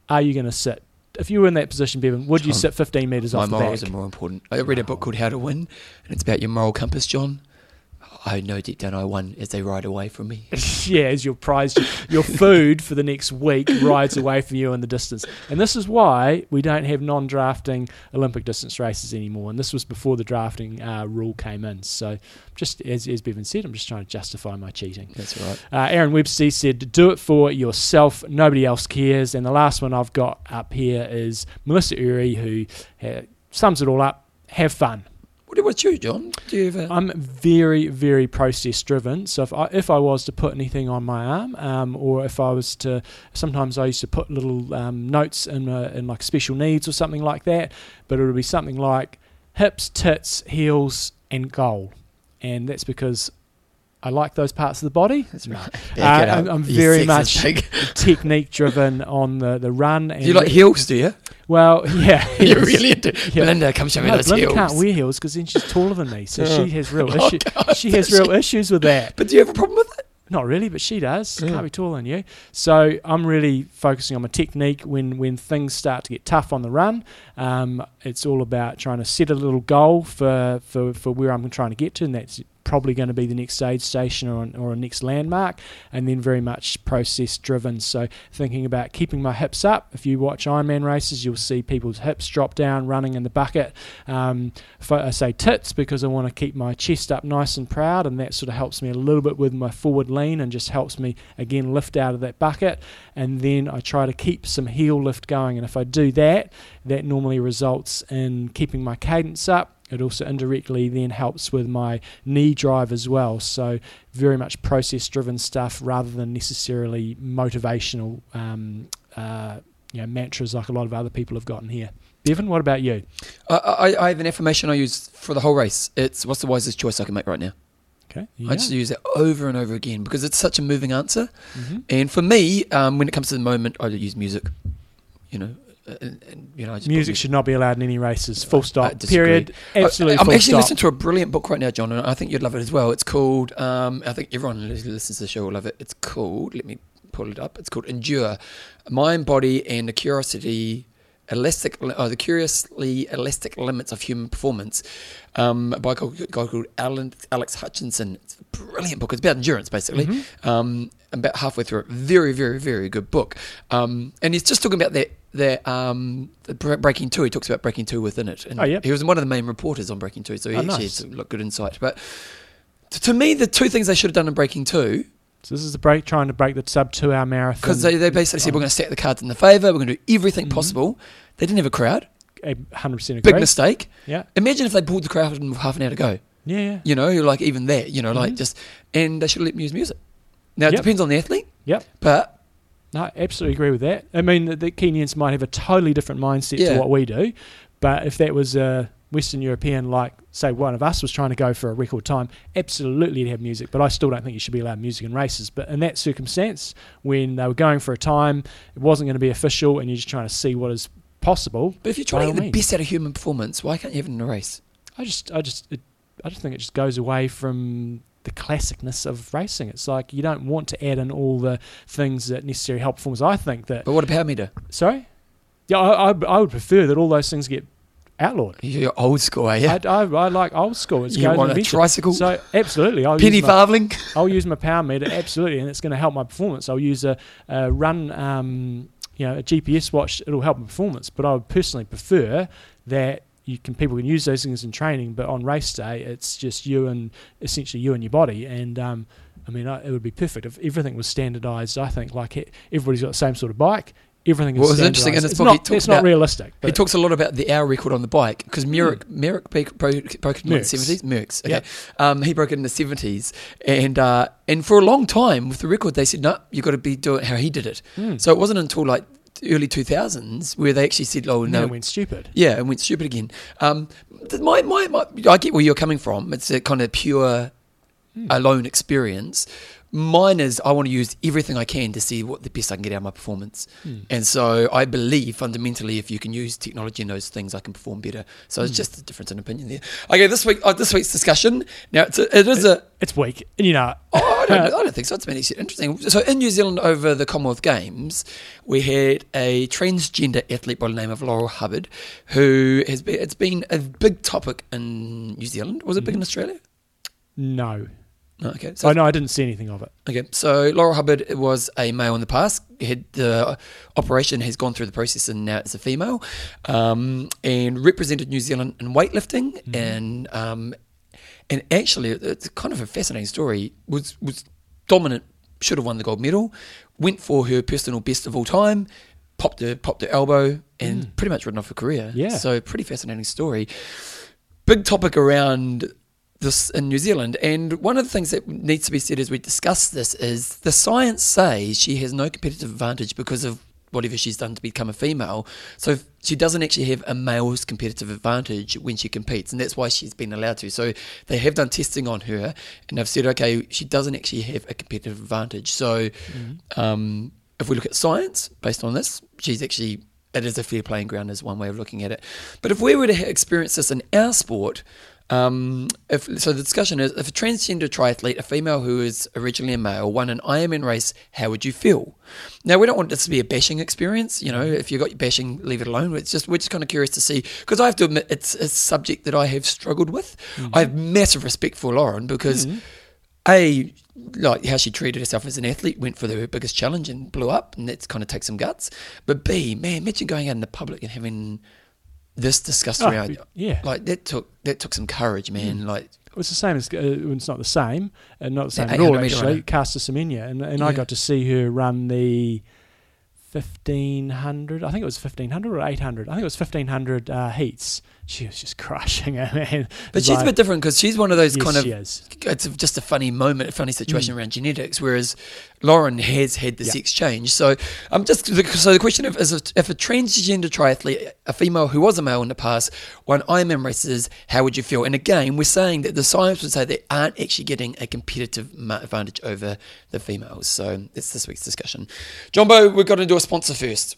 are you going to sit? If you were in that position, Bevan, would you sit 15 meters off the morals back? are more important. I read a book called How to Win, and it's about your moral compass, John. I know deep down I won as they ride away from me. yeah, as your prize, your food for the next week rides away from you in the distance. And this is why we don't have non-drafting Olympic distance races anymore. And this was before the drafting uh, rule came in. So, just as, as Bevan said, I'm just trying to justify my cheating. That's right. Uh, Aaron Webster said, "Do it for yourself. Nobody else cares." And the last one I've got up here is Melissa Uri, who uh, sums it all up. Have fun. What about you, John? Do you ever? I'm very, very process driven. So if I, if I was to put anything on my arm, um, or if I was to, sometimes I used to put little um, notes in, uh, in like special needs or something like that. But it would be something like hips, tits, heels, and goal. And that's because I like those parts of the body. That's right. Uh, Back it up, I'm, I'm very much technique driven on the, the run. And Do you like heels? Do you? Well, yeah. You're really into. Yeah. Belinda, come show me No, those Belinda heels. can't wear heels because then she's taller than me, so she has real Oh, issue. God, She has real issues with that. But do you have a problem with it? Not really, but she does. Yeah. Can't be taller than you. So I'm really focusing on my technique when when things start to get tough on the run. Um, it's all about trying to set a little goal for, for, for where I'm trying to get to, and that's probably going to be the next aid station or, or a next landmark, and then very much process driven. So thinking about keeping my hips up. If you watch Ironman races, you'll see people's hips drop down running in the bucket. Um, I I say tits because I want to keep my chest up nice and proud, and that sort of helps me a little bit with my forward lean and just helps me again lift out of that bucket. And then I try to keep some heel lift going, and if I do that, that normally results in keeping my cadence up. It also indirectly then helps with my knee drive as well. So very much process driven stuff rather than necessarily motivational um, uh, you know, mantras like a lot of other people have gotten here. Bevan, what about you? I, I, I have an affirmation I use for the whole race. It's what's the wisest choice I can make right now. Okay. I just use it over and over again because it's such a moving answer. hmm And for me, um, when it comes to the moment, I use music. You know, uh, and, and, you know, Music should not be allowed in any races. Full I stop. Period. Absolutely. I, am actually stop. listening to a brilliant book right now, John, and I think you'd love it as well. It's called. Um, I think everyone who listens to the show will love it. It's called. Let me pull it up. It's called Endure: Mind, Body, and the Curiosity. Elastic, oh, the curiously elastic limits of human performance, um, by a guy called Alan, Alex Hutchinson. It's a brilliant book. It's about endurance, basically. Mhm. Um, about halfway through it. Very, very, very good book. Um, and he's just talking about that that um, Breaking Two. He talks about Breaking Two within it. And Oh, yep. He was one of the main reporters on Breaking Two, so he Oh, actually nice. has a good insight. But to, me, the two things they should have done in Breaking Two, So this is the break, trying to break the sub two-hour marathon. because they, they basically said we're going to set the cards in the favour. We're going to do everything Mhm. possible. They didn't have a crowd. A hundred percent agree. Big mistake. Yeah. Imagine if they pulled the crowd in with half an hour to go. Yeah. Yeah. You know, like even that. You know, like Mhm. just and they should have let me use music. Now it Yep. depends on the athlete. Yep. But No, absolutely agree with that. I mean, the, the Kenyans might have a totally different mindset Yeah. to what we do, but if that was a Western European, like say one of us was trying to go for a record time, absolutely you'd have music. But I still don't think you should be allowed music in races. But in that circumstance, when they were going for a time, it wasn't going to be official, and you're just trying to see what is possible. but if you're trying to get the best out of human performance, why can't you have it in a race? I just, I just, it, I just think it just goes away from the classicness of racing. It's like you don't want to add in all the things that necessarily help performance. I think that But what a power meter? Sorry? Yeah, I, I, I would prefer that all those things get outlawed. You're old school, are you? I, I, I like old school. It's you want a tricycle? So absolutely, I'll penny use, my, farthing? I'll use my power meter absolutely, and it's going to help my performance. I'll use a, a run, um, you know, a GPS watch. It'll help my performance, but I would personally prefer that you can people can use those things in training, but on race day, it's just you and essentially you and your body. And um, I mean, I, it would be perfect if everything was standardized. I think like it, everybody's got the same sort of bike. Everything is What was interesting in this It's book, not, talks it's not about- realistic. He talks a lot about the hour record on the bike because Merrick, Merrick broke, broke, it in the seventies. Merckx, okay. Yep. Um, he broke it in the seventies, and uh, and for a long time with the record, they said no, you've got to be doing how he did it. Hmm. So it wasn't until like early two thousands where they actually said, oh And no, it went stupid. yeah, and went stupid again. Um, my, my, my, I get where you're coming from. It's a kind of pure Hmm. alone experience. Mine is I want to use everything I can to see what the best I can get out of my performance. Hmm. And so I believe fundamentally, if you can use technology in those things, I can perform better. So Hmm. it's just a difference in opinion there. Okay, this week, uh, this week's discussion. Now it's a, it is a. It's weak. You know, Oh, I don't, I don't think so. It's been interesting. So in New Zealand over the Commonwealth Games, we had a transgender athlete by the name of Laurel Hubbard, who has been. It's been a big topic in New Zealand. Was it big in Australia? no. Okay. So Oh, no, I didn't see anything of it. Okay, so Laurel Hubbard was a male in the past. Had the operation has gone through the process, and now it's a female, um, and represented New Zealand in weightlifting, and um, and actually, it's kind of a fascinating story. Was was dominant, should have won the gold medal. Went for her personal best of all time. Popped her popped her elbow, and pretty much written off her career. Yeah. So pretty fascinating story. Big topic around this in New Zealand. And one of the things that needs to be said as we discuss this is the science says she has no competitive advantage because of whatever she's done to become a female. So she doesn't actually have a male's competitive advantage when she competes, and that's why she's been allowed to. So they have done testing on her, and they've said, okay, she doesn't actually have a competitive advantage. So um, if we look at science based on this, she's actually it is a fair playing ground is one way of looking at it. But if we were to experience this in our sport, um, if so, the discussion is if a transgender triathlete, a female who is originally a male, won an Ironman race, how would you feel? Now we don't want this to be a bashing experience. You know, if you got your bashing, leave it alone. It's just we're just kind of curious to see because I have to admit it's a subject that I have struggled with. I have massive respect for Lauren because a like how she treated herself as an athlete, went for the biggest challenge and blew up, and that's kind of takes some guts. But B, man, imagine going out in the public and having this discussed Oh, yeah. like that took that took some courage, man. Like It was the same as uh, it's not the same, uh, not the same at all actually. Caster Semenya, and and I got to see her run the fifteen hundred. I think it was fifteen hundred or eight hundred. I think it was fifteen hundred uh, heats. She was just crushing it, man. But she's like- a bit different because she's one of those yes, kind of. she is. It's just a funny moment, a funny situation Mm. around genetics. Whereas Lauren has had the Yeah. sex change. So I'm just so the question of is if, if a transgender triathlete, a female who was a male in the past, won Ironman races, how would you feel? And again, we're saying that the science would say they aren't actually getting a competitive advantage over the females. So that's this week's discussion. Jumbo, we've got to do a sponsor first.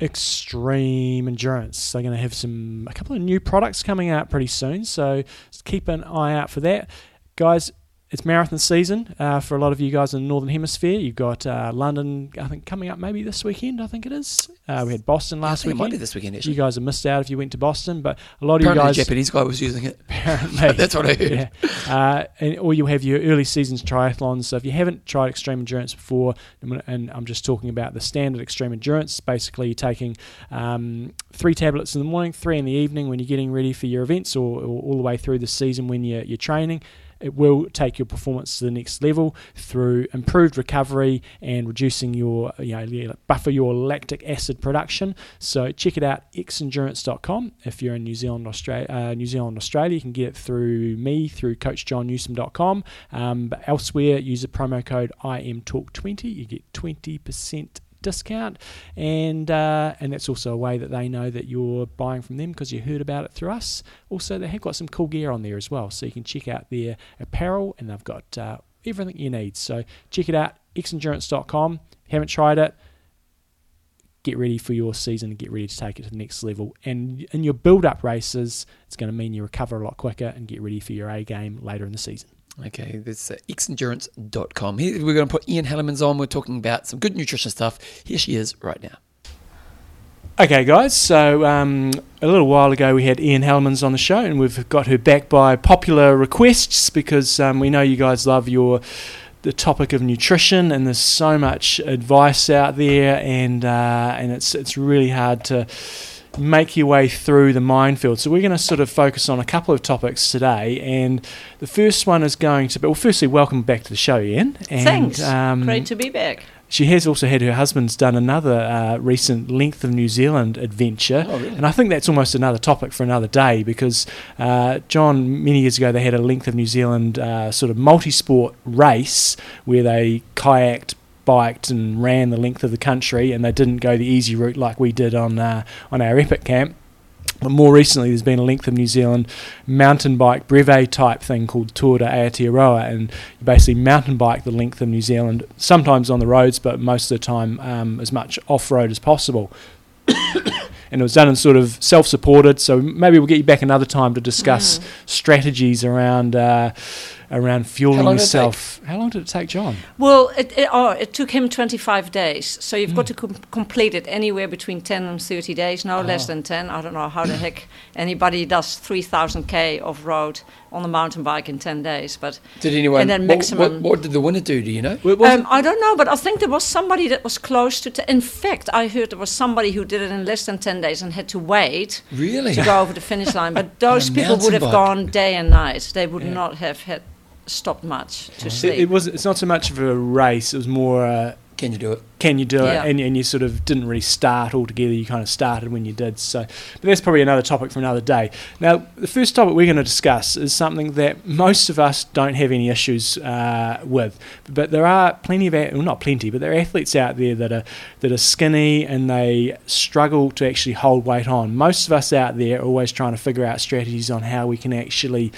Extreme Endurance. They're going to have some a couple of new products coming out pretty soon, so keep an eye out for that, guys. It's marathon season uh, for a lot of you guys in the northern hemisphere. You've got uh, London, I think, coming up maybe this weekend. I think it is. Uh, we had Boston last think it might be weekend. this weekend You guys have missed out if you went to Boston, but a lot of Apparently, you the guys Japanese guy was using it. apparently That's what I heard. yeah. Uh, and, or you have your early seasons triathlons. So if you haven't tried extreme endurance before, and and I'm just talking about the standard extreme endurance, basically you're taking um, three tablets in the morning, three in the evening when you're getting ready for your events, or, or all the way through the season when you're, you're training. It will take your performance to the next level through improved recovery and reducing your, you know, buffer your lactic acid production. So check it out, xendurance.com. If you're in New Zealand, Australia, uh, New Zealand, Australia, you can get it through me through CoachJohnNewsom.com. Um, but elsewhere, use the promo code IMTalk20. You get 20% discount, and uh, and that's also a way that they know that you're buying from them because you heard about it through us. Also, they have got some cool gear on there as well, so you can check out their apparel, and they've got uh, everything you need. So check it out, xendurance.com. Haven't tried it? Get ready for your season and get ready to take it to the next level. And in your build-up races, it's going to mean you recover a lot quicker and get ready for your A game later in the season. Okay, that's uh, xendurance.com. Here we're going to put Ina Hellemans on. We're talking about some good nutrition stuff. Here she is right now. Okay, guys. So um, a little while ago, we had Ina Hellemans on the show, and we've got her back by popular requests because um, we know you guys love your the topic of nutrition, and there's so much advice out there, and uh, and it's it's really hard to make your way through the minefield. So we're going to sort of focus on a couple of topics today, and the first one is going to be well. Firstly, welcome back to the show, Ina. And, Thanks. Um, Great to be back. she has also had her husband's done another uh, recent length of New Zealand adventure, Oh, really? and I think that's almost another topic for another day because uh, John many years ago they had a length of New Zealand uh, sort of multi-sport race where they kayaked, biked, and ran the length of the country, and they didn't go the easy route like we did on uh, on our epic camp. But more recently, there's been a length of New Zealand mountain bike brevet type thing called Tour de Aotearoa, and you basically mountain bike the length of New Zealand, sometimes on the roads, but most of the time um, as much off road as possible. and it was done in sort of self supported, so maybe we'll get you back another time to discuss strategies around. Uh, around fueling long yourself. How long did it take, John? Well, it, it, oh, it took him 25 days. So you've got to com- complete it anywhere between 10 and 30 days, no less than 10. I don't know how the heck anybody does 3,000k of road on a mountain bike in 10 days. But Did anyone? And then what- maximum- What, what did the winner do? Do you know? Well, wasn't- um, I don't know, but I think there was somebody that was close to. T- in fact, I heard there was somebody who did it in less than 10 days and had to wait Really? to go over the finish line. But those people would have bike. gone day and night. They would Yeah. not have had stopped much to it, sleep. it was. It's not so much of a race. It was more. Uh, Can you do it? Can you do Yeah. it? And, and you sort of didn't really start altogether. You kind of started when you did. So, but that's probably another topic for another day. Now, the first topic we're going to discuss is something that most of us don't have any issues uh, with. But there are plenty of, well, not plenty, but there are athletes out there that are that are skinny and they struggle to actually hold weight on. Most of us out there are always trying to figure out strategies on how we can actually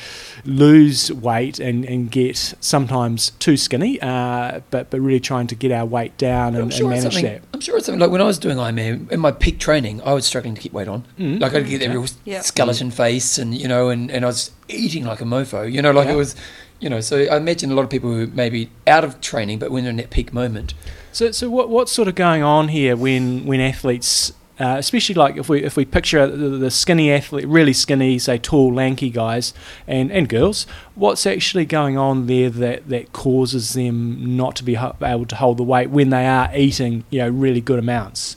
lose weight and, and get sometimes too skinny, uh, but but really trying to get our weight down I'm and, sure and it's manage something. that. I'm sure it's something like when I was doing Ironman in my peak training, I was struggling to keep weight on. Mm. Like I'd get that Okay. real Yeah. skeleton face, and you know, and, and I was eating like a mofo. You know, like Yeah. it was, you know. So I imagine a lot of people who maybe out of training, but when they're in that peak moment, So, so what, what's sort of going on here when, when athletes, uh, especially like if we if we picture the, the skinny athlete, really skinny, say tall, lanky guys and, and girls, what's actually going on there that, that causes them not to be able to hold the weight when they are eating, you know, really good amounts?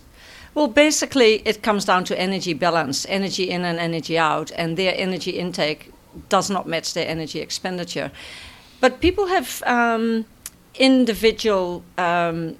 Well, basically, it comes down to energy balance, energy in and energy out, and their energy intake does not match their energy expenditure. But people have um, individual um,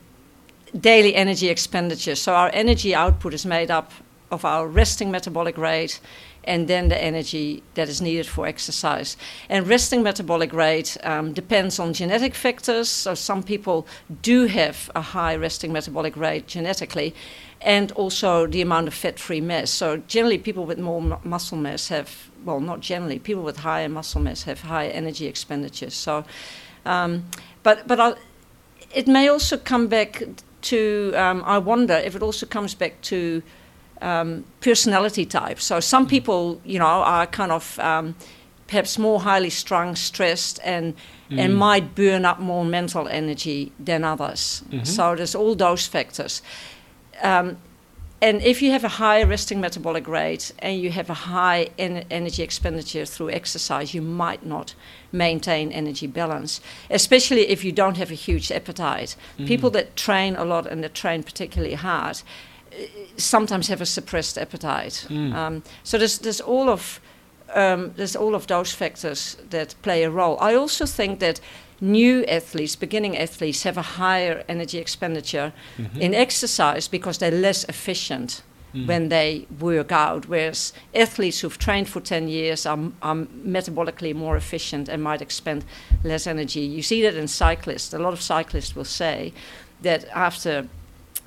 daily energy expenditure. So our energy output is made up of our resting metabolic rate and then the energy that is needed for exercise. And resting metabolic rate um, depends on genetic factors. So some people do have a high resting metabolic rate genetically, and also the amount of fat-free mass. So generally, people with more mu- muscle mass have, well, not generally, people with higher muscle mass have higher energy expenditures. So, um, but but i it may also come back to. Um, I wonder if it also comes back to um, personality type. So some people, you know, are kind of um, perhaps more highly strung, stressed, and and might burn up more mental energy than others. So there's all those factors. And if you have a high resting metabolic rate and you have a high en- energy expenditure through exercise, you might not maintain energy balance, especially if you don't have a huge appetite. People that train a lot and that train particularly hard uh, sometimes have a suppressed appetite. Um, so there's, there's all of um, there's all of those factors that play a role. I also think that new athletes, beginning athletes, have a higher energy expenditure mm-hmm. in exercise because they're less efficient mm. when they work out, whereas athletes who've trained for 10 years are, are metabolically more efficient and might expend less energy. You see that in cyclists. A lot of cyclists will say that after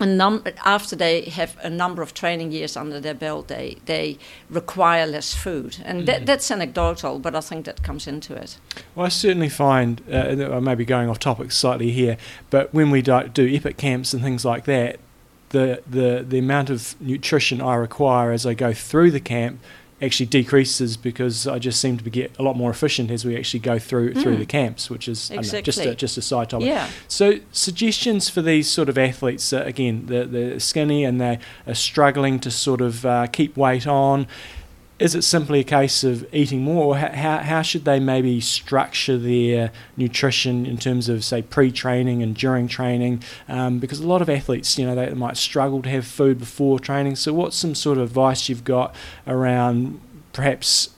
after they have a number of training years under their belt, they, they require less food. And that, that's anecdotal, but I think that comes into it. Well, I certainly find, uh, I may be going off topic slightly here, but when we do, do epic camps and things like that, the, the, the amount of nutrition I require as I go through the camp actually decreases because I just seem to get a lot more efficient as we actually go through through Mm. the camps, which is don't know, just a, Exactly. just a side topic. Yeah. So suggestions for these sort of athletes, uh, again, they're skinny and they are struggling to sort of uh, keep weight on. Is it simply a case of eating more, or how how should they maybe structure their nutrition in terms of say pre-training and during training? Um, because a lot of athletes, you know, they might struggle to have food before training. So what's some sort of advice you've got around perhaps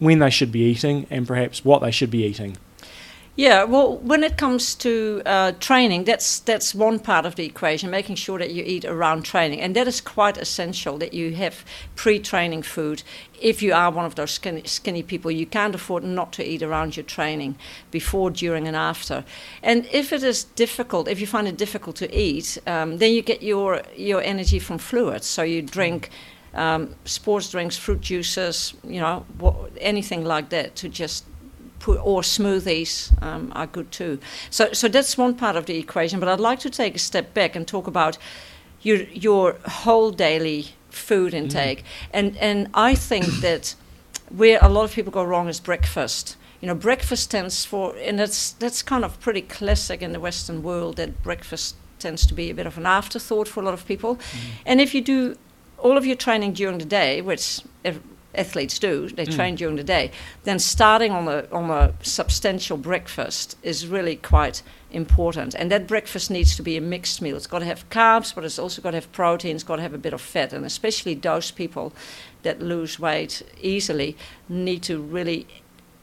when they should be eating and perhaps what they should be eating? Yeah, well, when it comes to uh, training, that's that's one part of the equation, making sure that you eat around training, and that is quite essential that you have pre-training food. If you are one of those skinny, skinny people, you can't afford not to eat around your training, before, during, and after. And if it is difficult, if you find it difficult to eat, um, then you get your your energy from fluids. So you drink um, sports drinks, fruit juices, you know, anything like that to just put, or smoothies um, are good too. So, so that's one part of the equation. But I'd like to take a step back and talk about your your whole daily food intake. And and I think that where a lot of people go wrong is breakfast. You know, breakfast tends for, and that's that's kind of pretty classic in the Western world that breakfast tends to be a bit of an afterthought for a lot of people. And if you do all of your training during the day, which athletes do, they mm. train during the day, then starting on a on a substantial breakfast is really quite important. And that breakfast needs to be a mixed meal. It's got to have carbs, but it's also got to have protein. It's got to have a bit of fat, and especially those people that lose weight easily need to really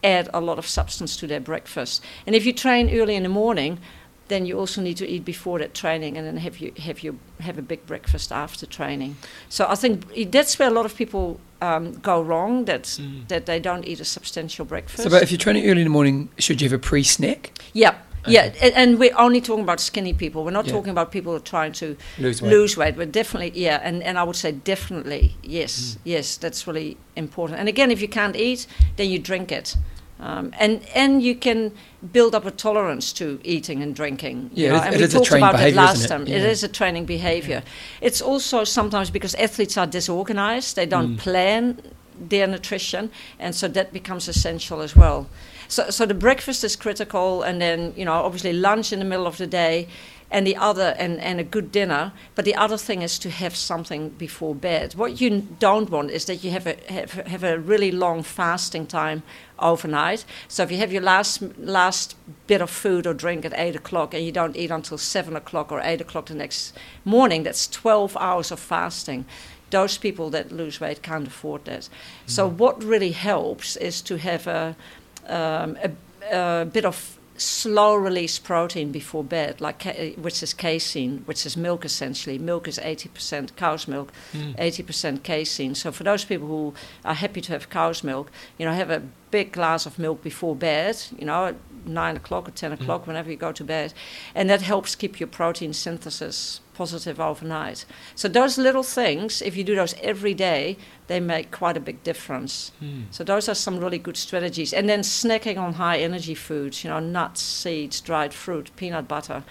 add a lot of substance to their breakfast. And if you train early in the morning, then you also need to eat before that training, and then have you have you have a big breakfast after training. So I think that's where a lot of people um, go wrong. That that they don't eat a substantial breakfast. So, but if you're training early in the morning, should you have a pre-snack? Yeah, yeah, a- and we're only talking about skinny people. We're not Yeah. talking about people who are trying to Lose weight. lose weight. But definitely, yeah, and, and I would say definitely, yes, yes, that's really important. And again, if you can't eat, then you drink it. Um, and and you can build up a tolerance to eating and drinking. you Yeah, know, it- and it we is a talked trained about that behaviour, last it? time. It Yeah. is a training behavior. It's also sometimes because athletes are disorganized; they don't mm. plan their nutrition, and so that becomes essential as well. So, so the breakfast is critical, and then you know obviously lunch in the middle of the day, and the other and, and a good dinner. But the other thing is to have something before bed. What you don't want is that you have a have, have a really long fasting time overnight. So if you have your last last bit of food or drink at eight o'clock and you don't eat until seven o'clock or eight o'clock the next morning, that's twelve hours of fasting those people that lose weight can't afford that. So what really helps is to have a, um, a, a bit of slow release protein before bed, like uh, which is casein, which is milk essentially. Milk is 80% cow's milk, hmm. 80% casein. So for those people who are happy to have cow's milk, you know, have a big glass of milk before bed, you know, nine o'clock or ten mm-hmm. o'clock, whenever you go to bed, and that helps keep your protein synthesis positive overnight. So those little things, if you do those every day, they make quite a big difference. Hmm. So those are some really good strategies. And then snacking on high energy foods, you know, nuts, seeds, dried fruit, peanut butter.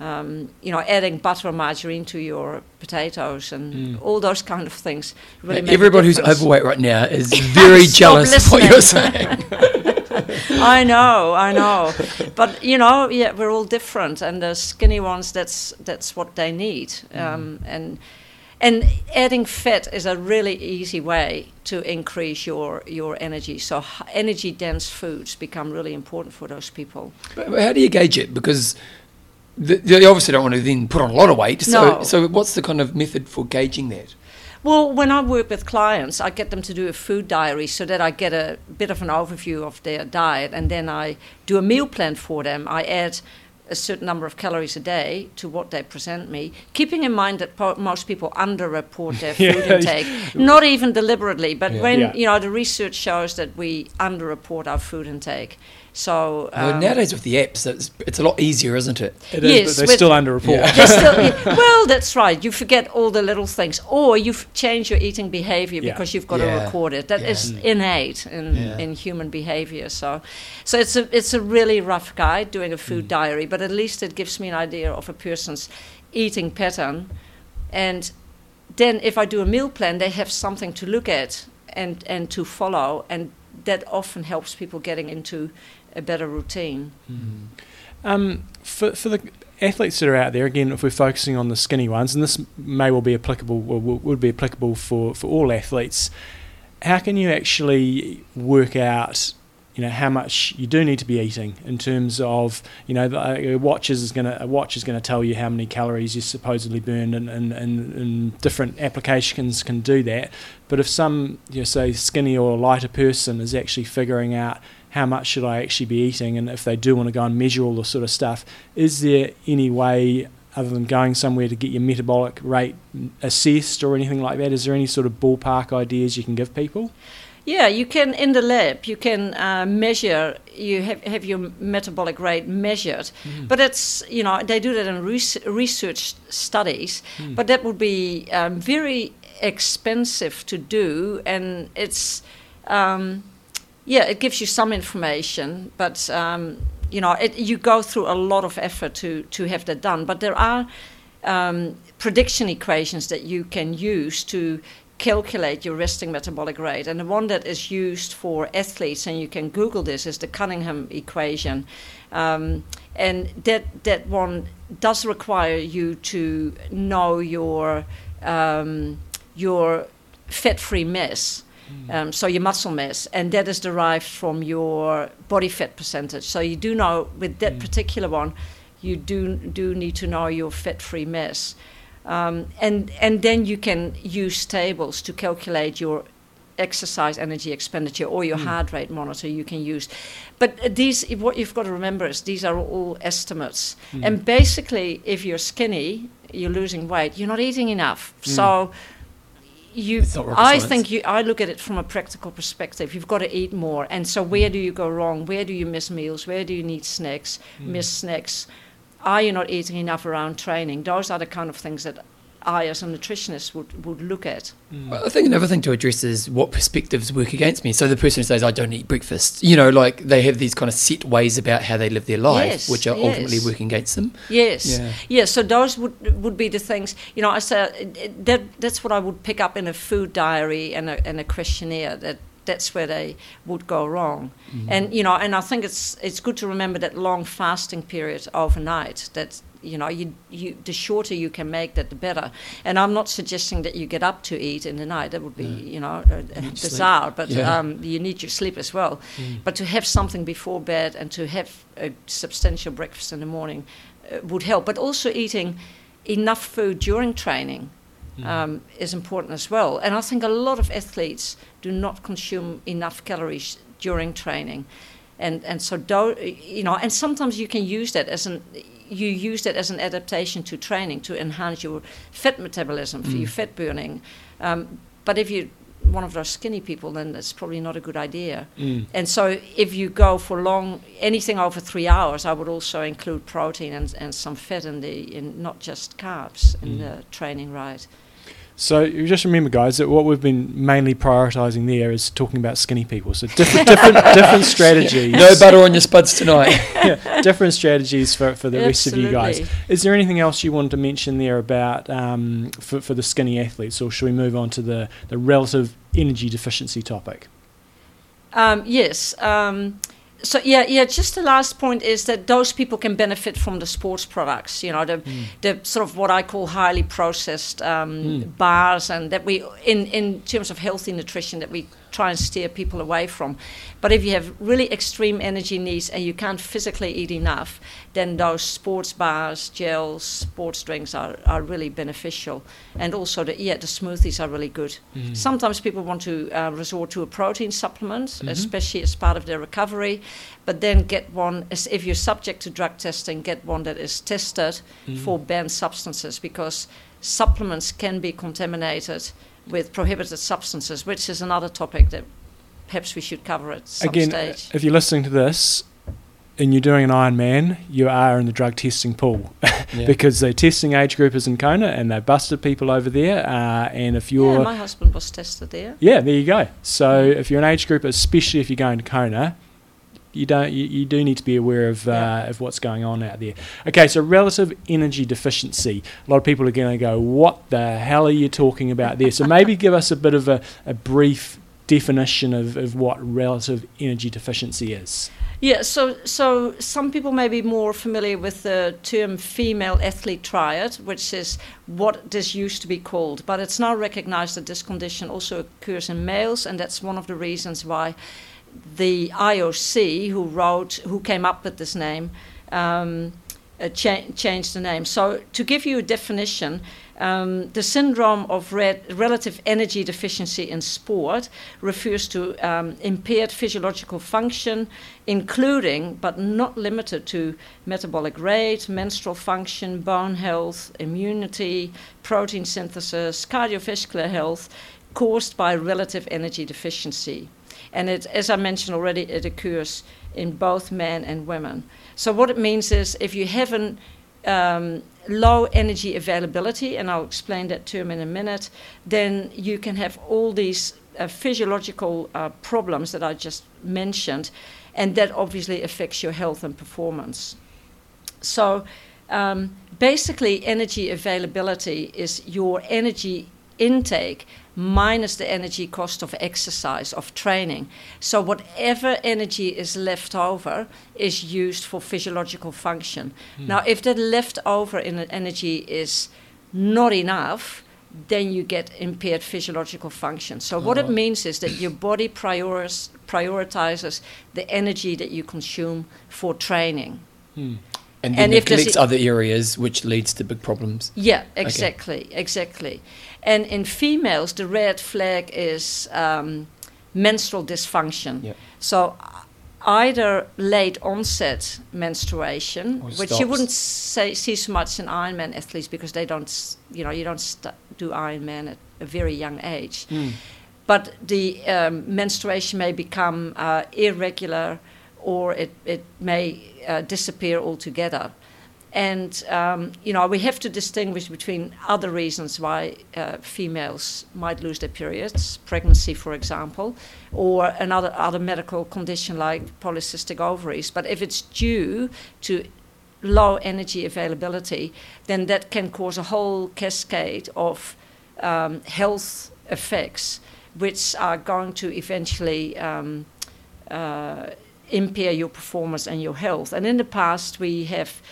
Um, you know, adding butter or margarine to your potatoes and hmm. all those kind of things. Really Everybody who's overweight right now is very jealous of what you're saying. I know, I know, but you know, yeah, we're all different, and the skinny ones, that's that's what they need, um, and and adding fat is a really easy way to increase your your energy. So energy dense foods become really important for those people. But how do you gauge it? Because the, they obviously don't want to then put on a lot of weight. So, No. so what's the kind of method for gauging that? Well, when I work with clients, I get them to do a food diary so that I get a bit of an overview of their diet, and then I do a meal plan for them. I add a certain number of calories a day to what they present me, keeping in mind that po- most people underreport their food Yeah. intake, not even deliberately, but Yeah. when Yeah. you know the research shows that we underreport our food intake. So Well, um, nowadays with the apps, it's, it's a lot easier, isn't it? It is, Yes, but they're with- still underreported. Yeah. Still, yeah, well, that's right. You forget all the little things, or you f- change your eating behavior Yeah. because you've got Yeah. to record it. That is Yeah. innate in, Yeah. in human behavior. So, so it's a it's a really rough guide doing a food diary, but at least it gives me an idea of a person's eating pattern, and then if I do a meal plan, they have something to look at and and to follow, and that often helps people getting into a better routine. Um, for, for the athletes that are out there, again, if we're focusing on the skinny ones, and this may well be applicable, or would be applicable for, for all athletes, how can you actually work out, you know, how much you do need to be eating in terms of, you know, the, a watch is going to a watch is going to tell you how many calories you supposedly burned, and, and, and, and different applications can do that. But if some, you know, say skinny or lighter person is actually figuring out how much should I actually be eating, and if they do want to go and measure all this sort of stuff, is there any way other than going somewhere to get your metabolic rate assessed or anything like that? Is there any sort of ballpark ideas you can give people? Yeah, you can in the lab. You can uh, measure. You have have your metabolic rate measured, but it's you know they do that in res- research studies. But that would be um, very expensive to do, and it's um, yeah, it gives you some information, but um, you know, it, you go through a lot of effort to to have that done. But there are um, prediction equations that you can use to calculate your resting metabolic rate. And the one that is used for athletes, and you can Google this, is the Cunningham equation. Um, and that, that one does require you to know your, um, your fat free mass. Mm. Um, so your muscle mass, and that is derived from your body fat percentage. So you do know with that mm. particular one, you do do need to know your fat-free mass, um, and and then you can use tables to calculate your exercise energy expenditure or your mm. heart rate monitor you can use. But these what you've got to remember is these are all estimates. And basically if you're skinny you're losing weight you're not eating enough. So you It's not rocket i think you i look at it from a practical perspective. You've got to eat more. And so where do you go wrong? Where do you miss meals? Where do you need snacks? Hmm. Miss snacks? Are you not eating enough around training? Those are the kind of things that i as a nutritionist would, would look at Well, I think another thing to address is what perspectives work against me. So the person who says I don't eat breakfast, you know, like they have these kind of set ways about how they live their life, Yes, which are ultimately working against them. Yes, Yeah. yes. So those would would be the things. You know, I it- that that's what I would pick up in a food diary and a and a questionnaire. That that's where they would go wrong. Mm-hmm. And you know, and I think it's it's good to remember that long fasting period overnight. That you know, you you the shorter you can make that, the better. And I'm not suggesting that you get up to eat in the night. That would be you know uh, bizarre. But Yeah. um, you need your sleep as well. But to have something before bed and to have a substantial breakfast in the morning uh, would help. But also eating enough food during training um, is important as well. And I think a lot of athletes do not consume enough calories during training. And, and so, do, you know, and sometimes you can use that as an, you use that as an adaptation to training to enhance your fat metabolism, for your mm. fat burning. Um, but if you're one of those skinny people, then that's probably not a good idea. Mm. And so, if you go for long, anything over three hours, I would also include protein and, and some fat in the, in not just carbs in mm. the training right. So you just remember, guys, that what we've been mainly prioritising there is talking about skinny people. So different, different, different strategies. No butter on your spuds tonight. yeah, different strategies for, for the rest of you guys. Is there anything else you wanted to mention there about um, for, for the skinny athletes, or should we move on to the, the relative energy deficiency topic? Um, yes. Um, so yeah, yeah. Just the last point is that those people can benefit from the sports products. You know, the the sort of what I call highly processed um, bars, and that we in in terms of healthy nutrition that we try and steer people away from. But if you have really extreme energy needs and you can't physically eat enough, then those sports bars, gels, sports drinks are, are really beneficial. And also, the, yeah, the smoothies are really good. Mm. Sometimes people want to uh, resort to a protein supplement, mm-hmm. especially as part of their recovery. But then get one, as if you're subject to drug testing, get one that is tested mm. for banned substances because supplements can be contaminated with prohibited substances, which is another topic that perhaps we should cover at some Again, stage. if you're listening to this and you're doing an Ironman, you are in the drug testing pool Yeah. because they're testing age group is in Kona and they busted people over there. Uh, and if you're yeah, my husband was tested there. Yeah, there you go. So if you're an age group, especially if you're going to Kona, you don't you, you do need to be aware of uh, of what's going on out there. Okay, so relative energy deficiency. A lot of people are going to go, "What the hell are you talking about there?" So maybe give us a bit of a, a brief definition of, of what relative energy deficiency is. Yeah, so so some people may be more familiar with the term female athlete triad, which is what this used to be called, but it's now recognized that this condition also occurs in males, and that's one of the reasons why the IOC, who wrote, who came up with this name, um, uh, cha- changed the name. So to give you a definition, um, the syndrome of re- relative energy deficiency in sport refers to um, impaired physiological function, including but not limited to metabolic rate, menstrual function, bone health, immunity, protein synthesis, cardiovascular health, caused by relative energy deficiency. And it, as I mentioned already, it occurs in both men and women. So what it means is if you have a um, low energy availability, and I'll explain that term in a minute, then you can have all these uh, physiological uh, problems that I just mentioned, and that obviously affects your health and performance. So, um, basically, energy availability is your energy intake minus the energy cost of exercise, of training. So, whatever energy is left over is used for physiological function. Hmm. Now, if that leftover in energy is not enough, then you get impaired physiological function. So, what it oh. means is that your body prioris- prioritizes the energy that you consume for training. Hmm. And then And if there's neglects other areas, which leads to big problems. Yeah, exactly, exactly. And in females, the red flag is um, menstrual dysfunction. Yep. So either late onset menstruation, Or which you wouldn't say, see so much in Ironman athletes because they don't, you know, you don't st- do Ironman at a very young age. But the um, menstruation may become uh, irregular or it, it may uh, disappear altogether. And, um, you know, we have to distinguish between other reasons why uh, females might lose their periods, pregnancy, for example, or another other medical condition like polycystic ovaries. But if it's due to low energy availability, then that can cause a whole cascade of um, health effects, which are going to eventually um, uh, impair your performance and your health. And in the past, we have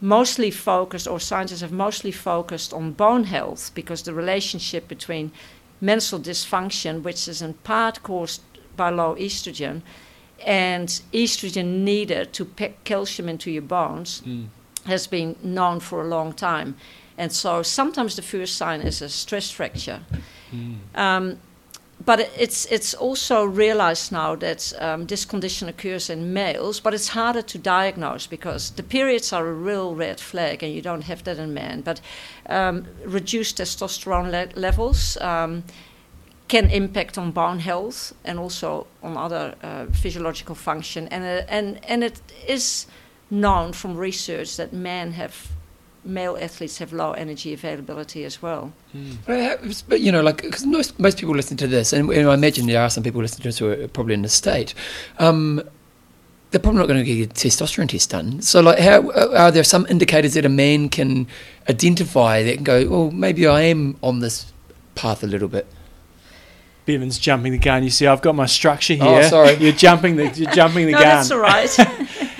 mostly focused, or scientists have mostly focused on bone health because the relationship between menstrual dysfunction, which is in part caused by low estrogen, and estrogen needed to pack calcium into your bones has been known for a long time. And so sometimes the first sign is a stress fracture. Um, but it's it's also realized now that um, this condition occurs in males, but it's harder to diagnose because the periods are a real red flag, and you don't have that in men. But um, reduced testosterone le- levels um, can impact on bone health and also on other uh, physiological function, and uh, and and it is known from research that men have male athletes have low energy availability as well. But, uh, but you know, like because most most people listen to this, and, and I imagine there are some people listening to this who are probably in the state. Um, they're probably not going to get a testosterone test done. So, like, how uh, are there some indicators that a man can identify that can go, well, maybe I am on this path a little bit? Bevan's jumping the gun. You see, I've got my structure here. Oh, sorry. You're jumping the you're jumping the no, gun. that's all right.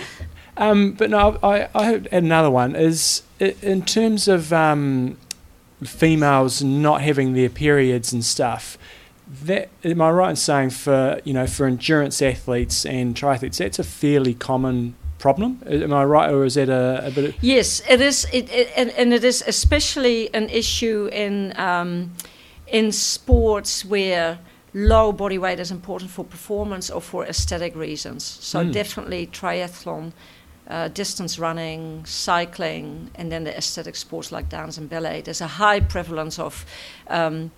Um, but no, I, I had another one. Is i- in terms of um, females not having their periods and stuff. That am I right in saying for you know for endurance athletes and triathletes that's a fairly common problem? Am I right, or is that a, a bit? Of, Yes, it is, it, it, and, and it is especially an issue in um, in sports where low body weight is important for performance or for aesthetic reasons. So Mm. definitely triathlon, uh, distance running, cycling, and then the aesthetic sports like dance and ballet. There's a high prevalence of um,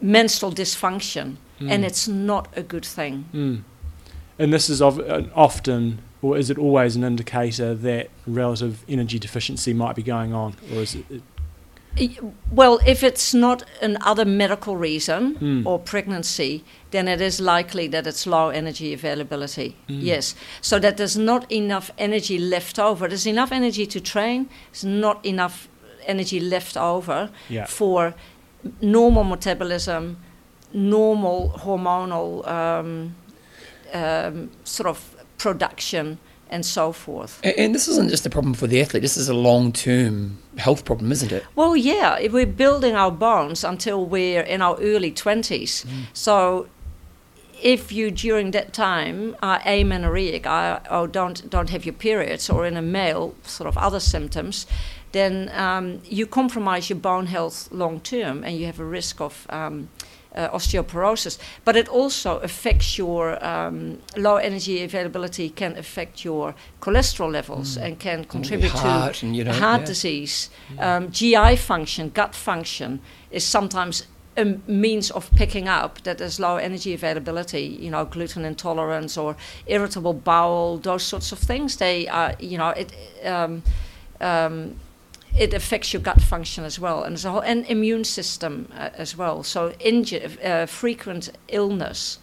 menstrual dysfunction, and it's not a good thing. Mm. And this is of, uh, often, or is it always an indicator that relative energy deficiency might be going on, or is it? it Well, if it's not another medical reason Hmm. or pregnancy, then it is likely that it's low energy availability. Hmm. Yes. So that there's not enough energy left over. There's enough energy to train, there's not enough energy left over Yeah. for normal metabolism, normal hormonal um, um, sort of production, and so forth. And, and this isn't just a problem for the athlete. This is a long-term health problem, isn't it? Well, yeah, if we're building our bones until we're in our early 20s. So if you during that time are amenorrheic are, or don't, don't have your periods or in a male sort of other symptoms, then um, you compromise your bone health long term and you have a risk of um, uh, osteoporosis. But it also affects your um, low energy availability, can affect your cholesterol levels and can contribute heart to and, you know, heart yeah. disease. Um, GI function, gut function is sometimes a means of picking up that there's low energy availability, you know, gluten intolerance or irritable bowel, those sorts of things. They are, you know, it. Um, um, it affects your gut function as well, and whole and immune system uh, as well. So inju- uh, frequent illness,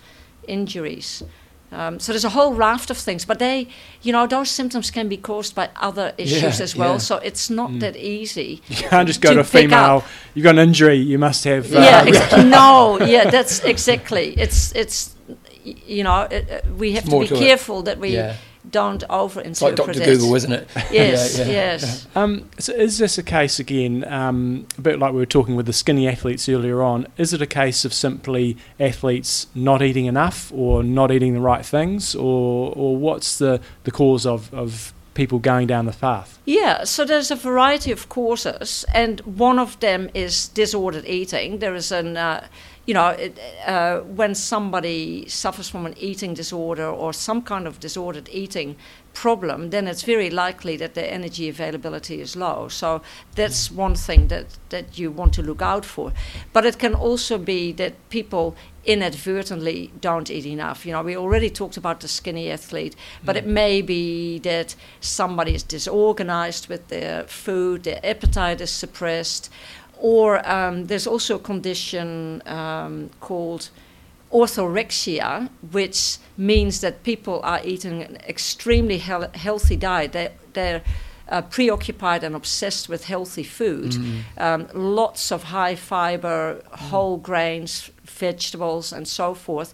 injuries. Um, so there's a whole raft of things, but they, you know, those symptoms can be caused by other issues Yeah, as well. yeah. So it's not that easy. You can't just go To to, a female. You've got an injury. You must have. Uh, yeah, ex- no, yeah, that's exactly. It's it's you know it, uh, we have to be to it. careful that we Yeah. Don't over It's like Dr. Google, isn't it? Yes, Yeah, yeah, yes. Um, so is this a case again, um, a bit like we were talking with the skinny athletes earlier on? Is it a case of simply athletes not eating enough, or not eating the right things, or or what's the the cause of of people going down the path? Yeah, so there's a variety of causes, and one of them is disordered eating. There is an, uh, you know, it, uh, when somebody suffers from an eating disorder or some kind of disordered eating problem, then it's very likely that their energy availability is low. So that's one thing that, that you want to look out for. But it can also be that people inadvertently don't eat enough. You know, we already talked about the skinny athlete, but it may be that somebody is disorganized with their food, their appetite is suppressed, or um, there's also a condition um, called orthorexia, which means that people are eating an extremely hel- healthy diet. They, they're uh, preoccupied and obsessed with healthy food. Um, lots of high fiber, whole grains, vegetables, and so forth.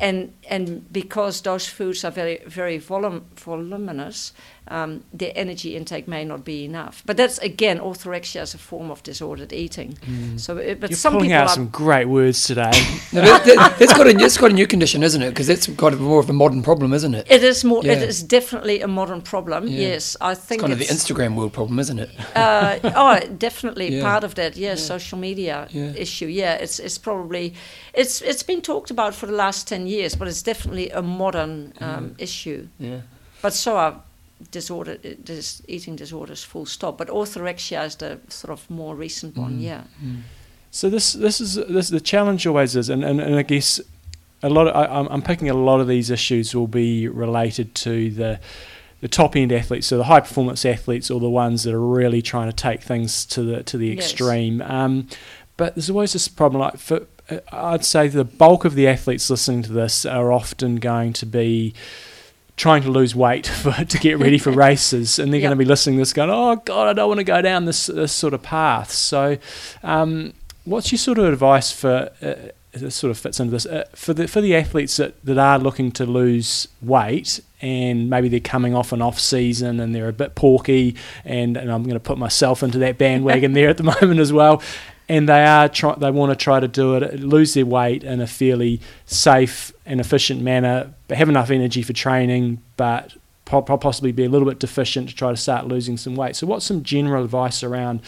And, and because those foods are very, very volum- voluminous, um, their energy intake may not be enough. But that's, again, orthorexia is a form of disordered eating. So, it, but You're some pulling people out are some great words today. No, that, that, that's got a that's got a new condition, isn't it? Because that's got more of a modern problem, isn't it? It is more. It Yeah. is definitely a modern problem. Yeah. Yes, I think It's think kind of the Instagram world problem, isn't it? uh, oh, definitely Yeah. part of that. Yes, Yeah. social media Yeah. issue. Yeah, it's it's probably it's it's been talked about for the last ten years, but it's definitely a modern um, issue. Yeah. But so are disorder, dis, eating disorders. Full stop. But orthorexia is the sort of more recent Mm. one. Yeah. So this this is this the challenge always is, and, and, and I guess a lot. Of, I, I'm picking a lot of these issues will be related to the the top end athletes, so the high performance athletes, or the ones that are really trying to take things to the to the Yes. extreme. Um, but there's always this problem. Like for uh, I'd say the bulk of the athletes listening to this are often going to be trying to lose weight for, to get ready for races, and they're Yep. going to be listening to this, going, "Oh God, I don't want to go down this this sort of path." So, um, what's your sort of advice for? Uh, this sort of fits into this uh, for the for the athletes that, that are looking to lose weight and maybe they're coming off an off season and they're a bit porky and, and I'm going to put myself into that bandwagon there at the moment as well and they are try, they want to try to do it lose their weight in a fairly safe and efficient manner but have enough energy for training but po- po- possibly be a little bit deficient to try to start losing some weight so what's some general advice around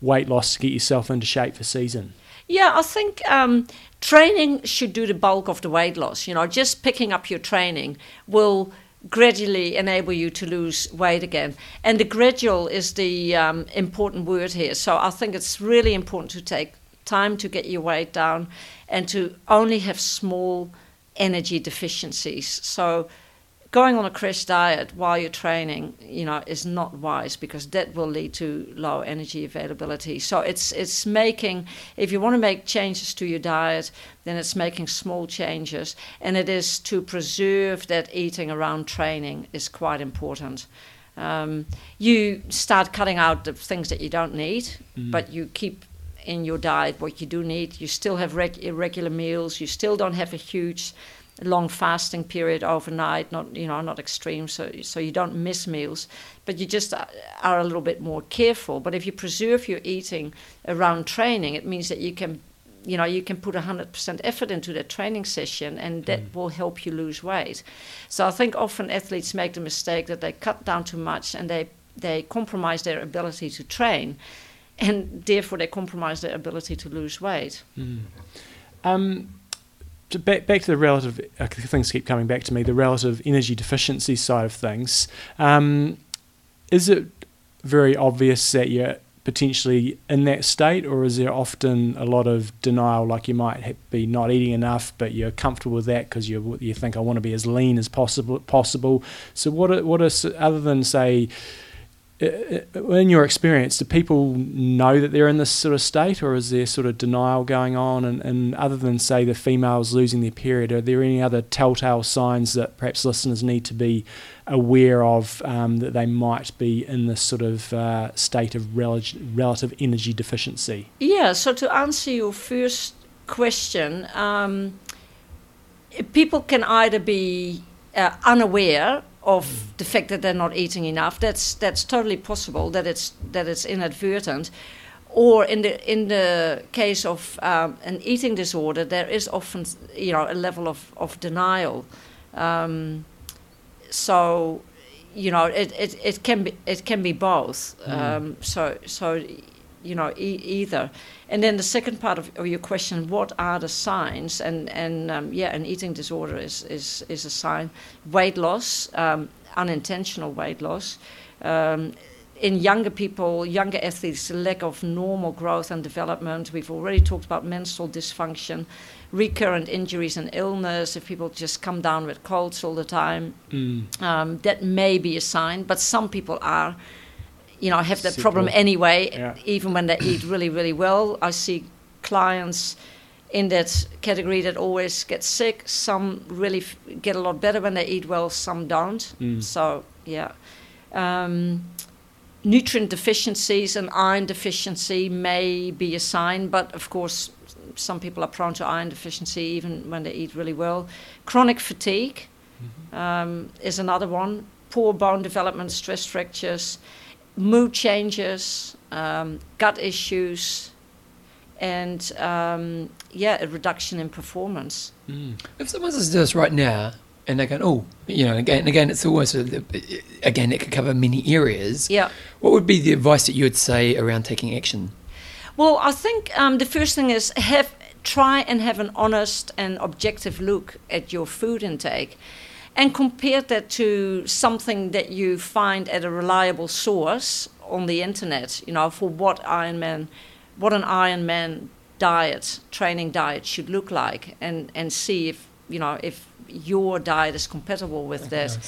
weight loss to get yourself into shape for season Yeah, I think um, training should do the bulk of the weight loss. You know, just picking up your training will gradually enable you to lose weight again. And the gradual is the um, important word here. So I think it's really important to take time to get your weight down and to only have small energy deficiencies. So going on a crash diet while you're training, you know, is not wise because that will lead to low energy availability. So it's it's making if you want to make changes to your diet, then it's making small changes, and it is to preserve that eating around training is quite important. Um, you start cutting out the things that you don't need, but you keep in your diet what you do need. You still have reg- irregular meals. You still don't have a huge long fasting period overnight, not you know not extreme, so so you don't miss meals, but you just are- are a little bit more careful. But if you preserve your eating around training, it means that you can, you know, you can put hundred percent effort into that training session, and that mm. will help you lose weight. So I think often athletes make the mistake that they cut down too much and they they compromise their ability to train, and therefore they compromise their ability to lose weight. Um, to back, back to the relative, uh, things keep coming back to me, the relative energy deficiency side of things. Um, is it very obvious that you're potentially in that state, or is there often a lot of denial, like you might be not eating enough, but you're comfortable with that because you you think I want to be as lean as possible? Possible. So what are, what are other than say in your experience, do people know that they're in this sort of state, or is there sort of denial going on? And, and other than say the females losing their period, are there any other telltale signs that perhaps listeners need to be aware of um, that they might be in this sort of uh, state of rel- relative energy deficiency? Yeah, so to answer your first question, um, people can either be uh, unaware of the fact that they're not eating enough. That's that's totally possible. That it's that it's inadvertent, or in the in the case of um, an eating disorder, there is often you know a level of of denial. Um, so you know it, it, it can be it can be both. Um, so so you know e- either. And then the second part of, of your question, what are the signs? And and um, yeah, an eating disorder is is is a sign. Weight loss, um, unintentional weight loss. Um, in younger people, younger athletes, lack of normal growth and development. We've already talked about menstrual dysfunction, recurrent injuries and illness. If people just come down with colds all the time, Mm. um, that may be a sign. But some people are, you know, I have that Sick problem anyway, Yeah. even when they eat really, really well. I see clients in that category that always get sick. Some really f- get a lot better when they eat well. Some don't. Mm. So yeah. Um, nutrient deficiencies and iron deficiency may be a sign, but of course, some people are prone to iron deficiency even when they eat really well. Chronic fatigue um, is another one. Poor bone development, stress fractures, mood changes, um, gut issues, and um, yeah, a reduction in performance. Mm. If someone says to us right now and they're going, oh, you know, again, again, it's always, a, again, it could cover many areas. Yeah. What would be the advice that you would say around taking action? Well, I think um, the first thing is have try and have an honest and objective look at your food intake, and compare that to something that you find at a reliable source on the internet. You know, for what Ironman, what an Ironman diet, training diet should look like, and and see if you know if your diet is compatible with that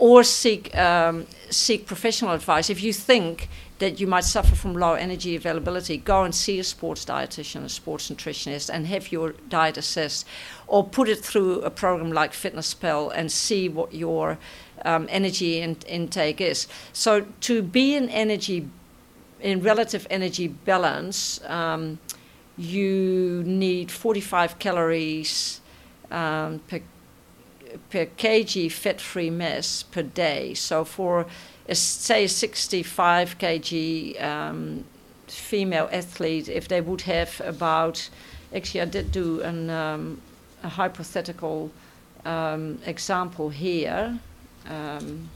or seek um, seek professional advice. If you think that you might suffer from low energy availability, go and see a sports dietitian, a sports nutritionist, and have your diet assessed, or put it through a program like Fitness FitnessPal and see what your um, energy in- intake is. So to be in energy, in relative energy balance, um, you need 45 calories um, per per kg fat-free mass per day. So for a, say a 65 kg um, female athlete, if they would have about, actually I did do an, um, a hypothetical um, example here. Um,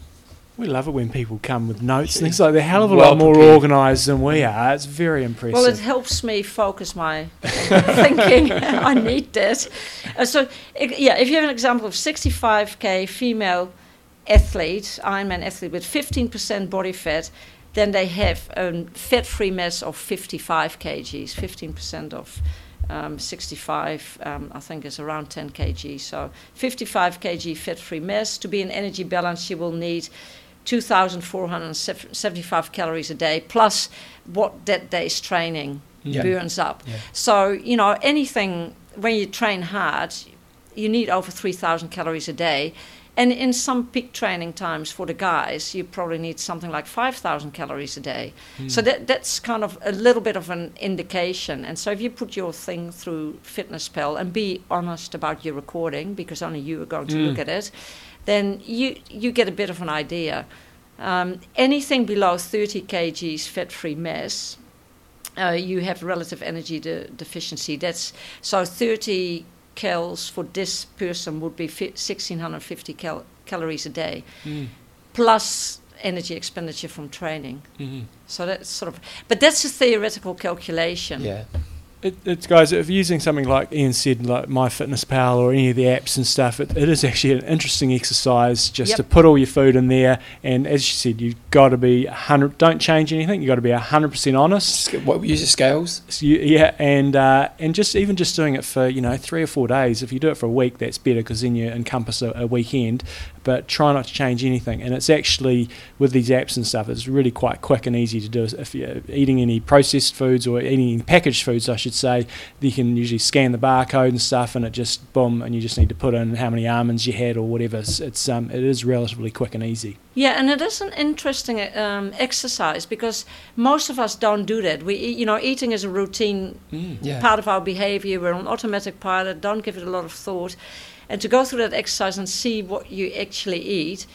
We love it when people come with notes and things like they're a hell of a lot more prepared. organised than we are. It's very impressive. Well, it helps me focus my thinking. I need that. Uh, so, i- yeah, if you have an example of 65k female athlete, Ironman athlete with 15% body fat, then they have a fat-free mass of 55 kgs. 15% of um, 65, um, I think, is around 10 kg. So, 55 kg fat-free mass. To be in energy balance, you will need 2,475 calories a day plus what that day's training Yeah. burns up. Yeah. So, you know, anything, when you train hard, you need over 3,000 calories a day. And in some peak training times for the guys, you probably need something like 5,000 calories a day. So that, that's kind of a little bit of an indication. And so if you put your thing through FitnessPal and be honest about your recording, because only you are going to Mm. look at it, then you, you get a bit of an idea. Um, anything below 30 kgs fat-free mass, uh, you have relative energy de- deficiency. That's so 30 calories for this person would be 1650 cal- calories a day, Mm. plus energy expenditure from training. Mhm. So that's sort of, but that's a theoretical calculation. Yeah. It, it's guys, if you're using something like Ina said, like MyFitnessPal or any of the apps and stuff, it, it is actually an interesting exercise just Yep. to put all your food in there. And as you said, you've got to be 100. Don't change anything. You've got to be 100 percent honest. Sc- What use your scales? So you, yeah, and uh, and just even just doing it for you know three or four days. If you do it for a week, that's better because then you encompass a, a weekend. But try not to change anything. And it's actually with these apps and stuff, it's really quite quick and easy to do. If you're eating any processed foods or eating any packaged foods, I should say, you can usually scan the barcode and stuff, and it just boom, and you just need to put in how many almonds you had or whatever. It's, it's um, it is relatively quick and easy. Yeah, and it is an interesting um, exercise because most of us don't do that. We, eat- you know, eating is a routine Yeah. part of our behavior. We're on automatic pilot. Don't give it a lot of thought, and to go through that exercise and see what you actually eat,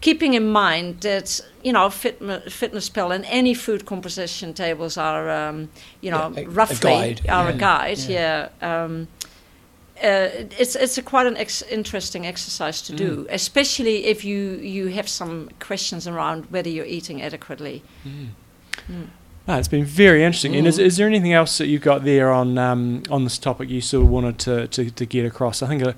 keeping in mind that you know fit, FitnessPal and any food composition tables are um, you know Yeah, a- a roughly guide, are a guide. Yeah. Um, uh, it's it's a quite an ex- interesting exercise to do, especially if you you have some questions around whether you're eating adequately. No, it's been very interesting. And Mm. is, is there anything else that you've got there on um, on this topic you sort of wanted to, to, to get across? I think, uh,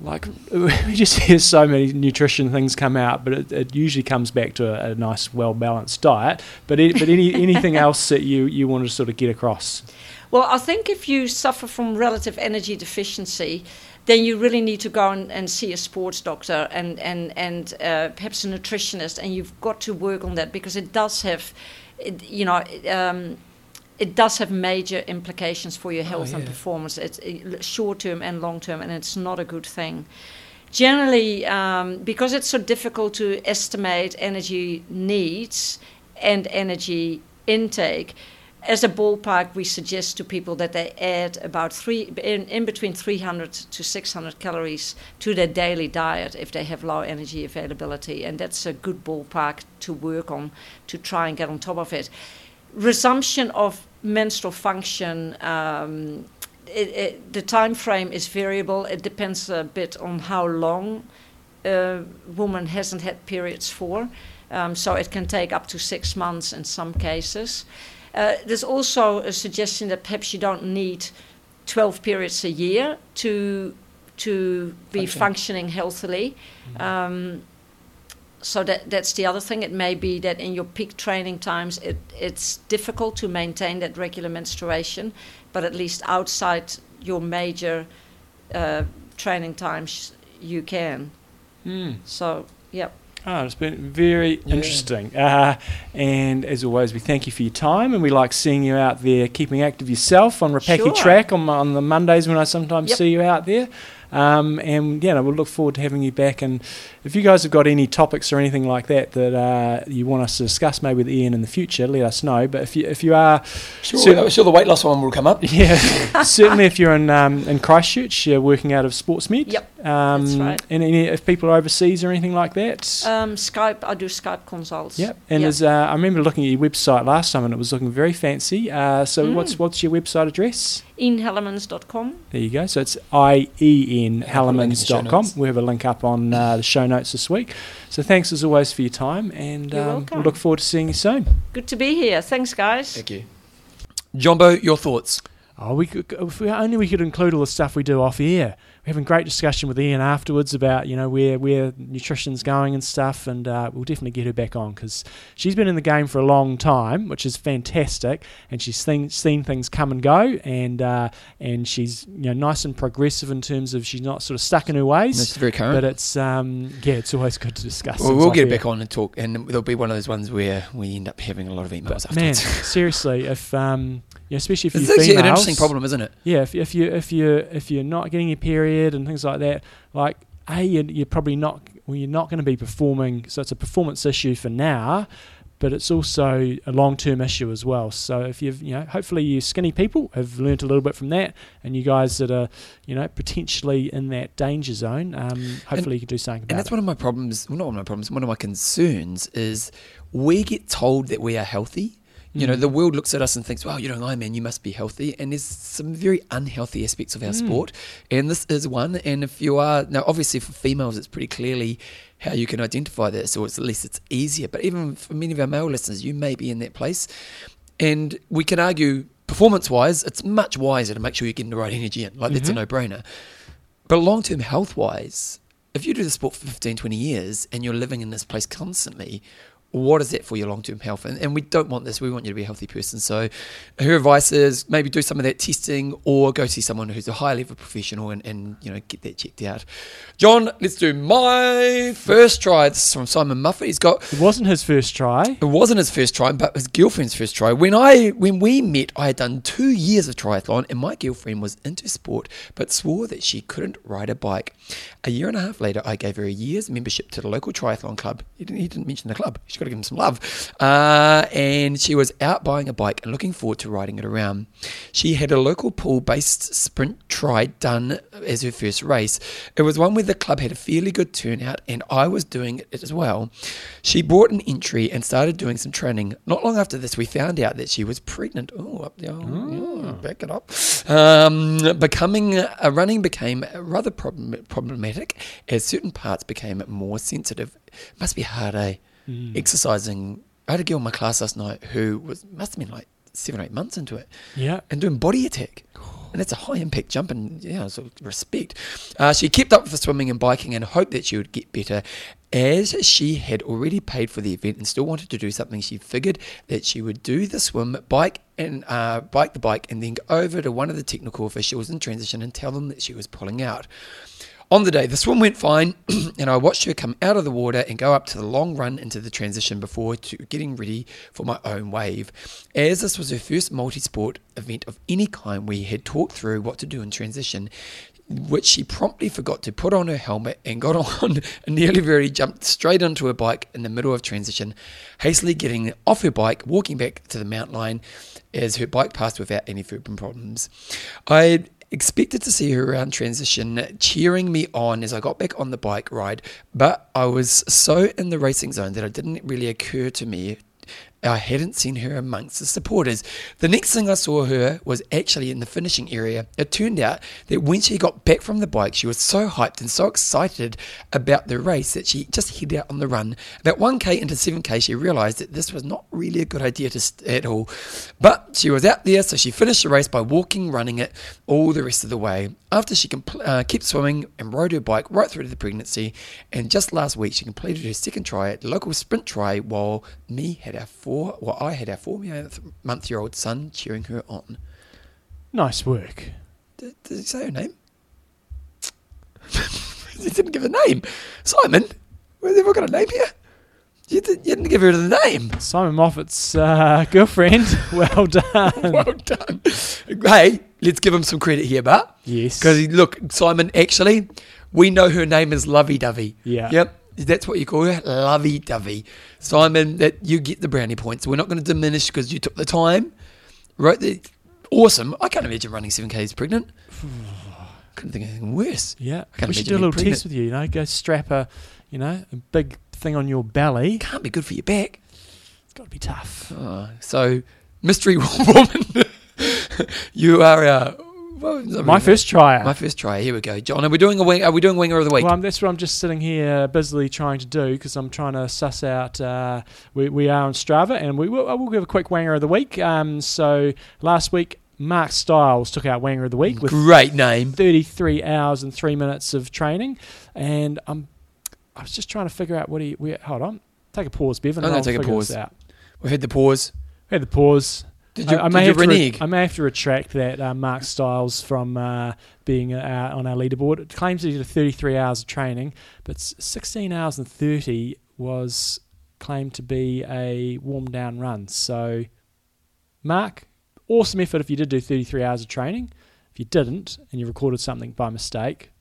like, we just hear so many nutrition things come out, but it, it usually comes back to a, a nice, well balanced diet. But it, but any anything else that you you want to sort of get across? Well, I think if you suffer from relative energy deficiency, then you really need to go and, and see a sports doctor and and and uh, perhaps a nutritionist, and you've got to work on that because it does have, it, you know. Um, it does have major implications for your health and yeah. performance. It's short term and long term, and it's not a good thing. Generally, um, because it's so difficult to estimate energy needs and energy intake, as a ballpark, we suggest to people that they add about three in, in between 300 to 600 calories to their daily diet if they have low energy availability, and that's a good ballpark to work on to try and get on top of it. Resumption of menstrual function. Um, it, it, the time frame is variable. It depends a bit on how long a woman hasn't had periods for. Um, so it can take up to six months in some cases. Uh, there's also a suggestion that perhaps you don't need 12 periods a year to to be Function. functioning healthily. Um, so that that's the other thing. It may be that in your peak training times, it, it's difficult to maintain that regular menstruation, but at least outside your major uh, training times, you can. So, Oh, it's been very Yeah. interesting. Uh, and as always, we thank you for your time, and we like seeing you out there keeping active yourself on Rapaki Sure. Track on, on the Mondays when I sometimes Yep. see you out there. Um, and yeah, we'll look forward to having you back. And if you guys have got any topics or anything like that that uh, you want us to discuss, maybe with Ina in the future, let us know. But if you if you are Sure, Cer- sure the weight loss one will come up. yeah, certainly if you're in um, in Christchurch, you're working out of Sportsmed. Yep, Um, that's right. And any, if people are overseas or anything like that. Um, Skype, I do Skype consults. Yep. And Yep. there's, uh, I remember looking at your website last time and it was looking very fancy. Uh, so Mm. what's what's your website address? InaHellemans.com. There you go. So it's I E N Yeah, I'll put a link in the show Hellemans.com. notes. We have a link up on uh, the show notes this week. So thanks as always for your time and You're um, welcome. we'll look forward to seeing you soon. Good to be here. Thanks, guys. Thank you. Jumbo, your thoughts? Oh, we could, if we, only we could include all the stuff we do off air. We're having great discussion with Ina afterwards about you know where where nutrition's going and stuff, and uh, we'll definitely get her back on because she's been in the game for a long time, which is fantastic, and she's seen, seen things come and go, and uh, and she's you know nice and progressive in terms of she's not sort of stuck in her ways. That's very current. But it's um, yeah, it's always good to discuss. Well, we'll get air. back on and talk, and there'll be one of those ones where we end up having a lot of emails But man, afterwards. seriously, if um, yeah, especially if it's you actually females, an interesting problem, isn't it? Yeah, if, if you if you if you're not getting your period and things like that, like a you're, you're probably not well, you're not going to be performing. So it's a performance issue for now, but it's also a long term issue as well. So if you've you know hopefully you skinny people have learnt a little bit from that, and you guys that are you know potentially in that danger zone, um, hopefully you can do something about And that's it. one of my problems. Well, not one of my problems. One of my concerns is we get told that we are healthy. You know, Mm. the world looks at us and thinks, "Wow, you're doing Ironman, you must be healthy." And there's some very unhealthy aspects of our Mm. sport, and this is one. And if you are now, obviously for females, it's pretty clearly how you can identify this, or it's, at least it's easier. But even for many of our male listeners, you may be in that place, and we can argue performance-wise, it's much wiser to make sure you're getting the right energy in. Like that's a Mhm. no-brainer. But long-term health-wise, if you do the sport for 15, 20 years and you're living in this place constantly, what is that for your long term health? And, and we don't want this. We want you to be a healthy person. So her advice is maybe do some of that testing or go see someone who's a high level professional and, and you know get that checked out. John, let's do my first try. This is from Simon Muffet. He's got It wasn't his first try. it wasn't his first try, but his girlfriend's first try. When I when we met, I had done two years of triathlon, and my girlfriend was into sport, but swore that she couldn't ride a bike. A year and a half later, I gave her a year's membership to the local triathlon club. He didn't, he didn't mention the club. She's got to give him some love. Uh, and she was out buying a bike and looking forward to riding it around. She had a local pool-based sprint try done as her first race. It was one where the club had a fairly good turnout, and I was doing it as well. She bought an entry and started doing some training. Not long after this, we found out that she was pregnant. Oh, up there, oh, yeah, back it up. Um, becoming uh, running became rather problem, problematic as certain parts became more sensitive. Must be hard, eh? Exercising. I had a girl in my class last night who was must have been like seven or eight months into it Yeah. and doing body attack. And that's a high impact jump, and yeah, so respect. Uh, she kept up for swimming and biking and hoped that she would get better. As she had already paid for the event and still wanted to do something, she figured that she would do the swim, bike and uh, bike the bike, and then go over to one of the technical officials in transition and tell them that she was pulling out. On the day, the swim went fine, and I watched her come out of the water and go up to the long run into the transition before to getting ready for my own wave. As this was her first multi sport event of any kind, we had talked through what to do in transition, which she promptly forgot to put on her helmet and got on and nearly very jumped straight onto her bike in the middle of transition, hastily getting off her bike, walking back to the mount line as her bike passed without any further problems. I expected to see her around transition. Cheering me on as I got back on the bike ride, but I was so in the racing zone that it didn't really occur to me I hadn't seen her amongst the supporters. The next thing I saw her was actually in the finishing area. It turned out that when she got back from the bike, she was so hyped and so excited about the race that she just hid out on the run. About 1k into 7k, she realised that this was not really a good idea st- at all. But she was out there, so she finished the race by walking, running it all the rest of the way. After she compl- uh, kept swimming and rode her bike right through to the pregnancy, and just last week she completed her second try at the local sprint try while me had our four, well, I had our four month year old son cheering her on. Nice work. Did, did he say her name? he didn't give a name. Simon, we've ever got a name here? You, did, you didn't give her the name. Simon Moffat's uh, girlfriend. well done. Well done. Hey, let's give him some credit here, but yes. because look, Simon, actually, we know her name is Lovey Dovey. Yeah. Yep. That's what you call her, Lovey Dovey. Simon, that you get the brownie points. We're not going to diminish because you took the time. wrote The, awesome. I can't imagine running seven k's pregnant. Couldn't think of anything worse. Yeah. can't we should do a little being test with you. You know, go strap a, you know, a big thing on your belly. Can't be good for your back. It's got to be tough. Oh, so, mystery woman, you are our. what was I My first try. My first try. Here we go, John. Are we doing a wing? Are we doing winger of the week? Well, that's what I'm just sitting here busily trying to do because I'm trying to suss out. Uh, we, we are on Strava, and we will, I will give a quick wanger of the week. Um, so last week, Mark Stiles took out wanger of the week with Great name. 33 hours and three minutes of training, and I'm I was just trying to figure out what he. Where, hold on, take a pause, Bevan. I'm gonna I'll take a pause. Out. We had the pause. We had the pause. Did you, I, I did may have to re- I may have to retract that uh, Mark Stiles from uh, being uh, on our leaderboard. It claims he did 33 hours of training, but 16 hours and 30 was claimed to be a warm down run. So, Mark, awesome effort if you did do 33 hours of training. If you didn't and you recorded something by mistake,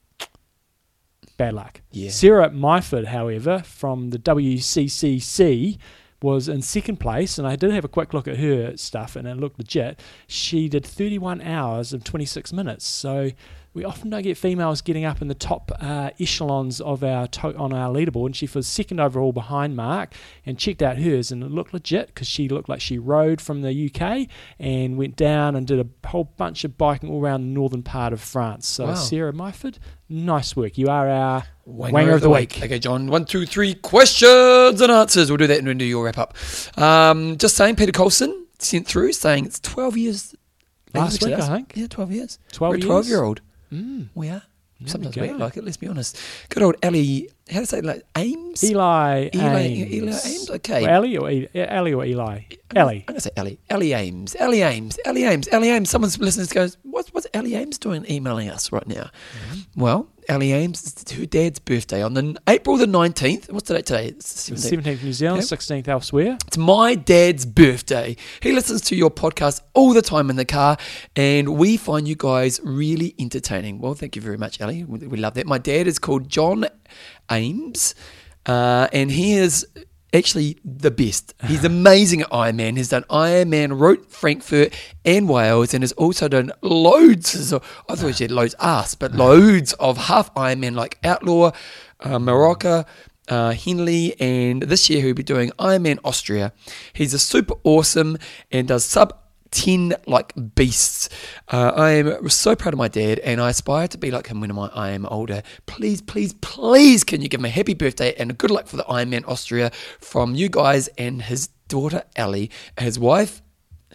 bad luck. Yeah. Sarah Myford, however, from the WCCC, was in second place, and I did have a quick look at her stuff, and it looked legit. She did 31 hours and 26 minutes. So we often don't get females getting up in the top uh, echelons of our to- on our leaderboard, and she was second overall behind Mark, and checked out hers, and it looked legit because she looked like she rode from the UK and went down and did a whole bunch of biking all around the northern part of France. So Wow. Sarah Myford, nice work. You are our Wanger of the week. Okay, John. One, two, three questions and answers. We'll do that and then do your wrap up. Um, just saying, Peter Colson sent through saying it's 12 years. Last week. I think. Yeah, 12 years. 12 We're a years. 12 year old. Mm, We are. Sometimes we we like it. Let's be honest. Good old Ellie. How to say like Ames? Eli, Eli, Ames. Eli Ames. Okay. Or Ellie or E- Ellie or Eli? Ellie. I'm gonna say Ellie. Ellie Ames. Ellie Ames. Ellie Ames. Ellie Ames. Someone's listening goes, what's what's Ellie Ames doing emailing us right now? Mm-hmm. Well, Ellie Ames it's her dad's birthday on the April the nineteenth. What's the date today? It's 17th. 17th New Zealand. 16th elsewhere. It's my dad's birthday. He listens to your podcast all the time in the car, and we find you guys really entertaining. Well, thank you very much, Ellie. We we love that. My dad is called John Ames, uh, and he is actually the best. He's amazing at Ironman. He's done Ironman, wrote Frankfurt and Wales, and has also done loads. Of, I thought he said loads ass, but loads of half Ironman like Outlaw, uh, Morocco uh, Henley, and this year he'll be doing Ironman Austria. He's a super awesome and does sub 10 like beasts. Uh, I am so proud of my dad, and I aspire to be like him when I am older. Please, please, please, can you give him a happy birthday and a good luck for the Ironman Austria from you guys and his daughter Ellie, his wife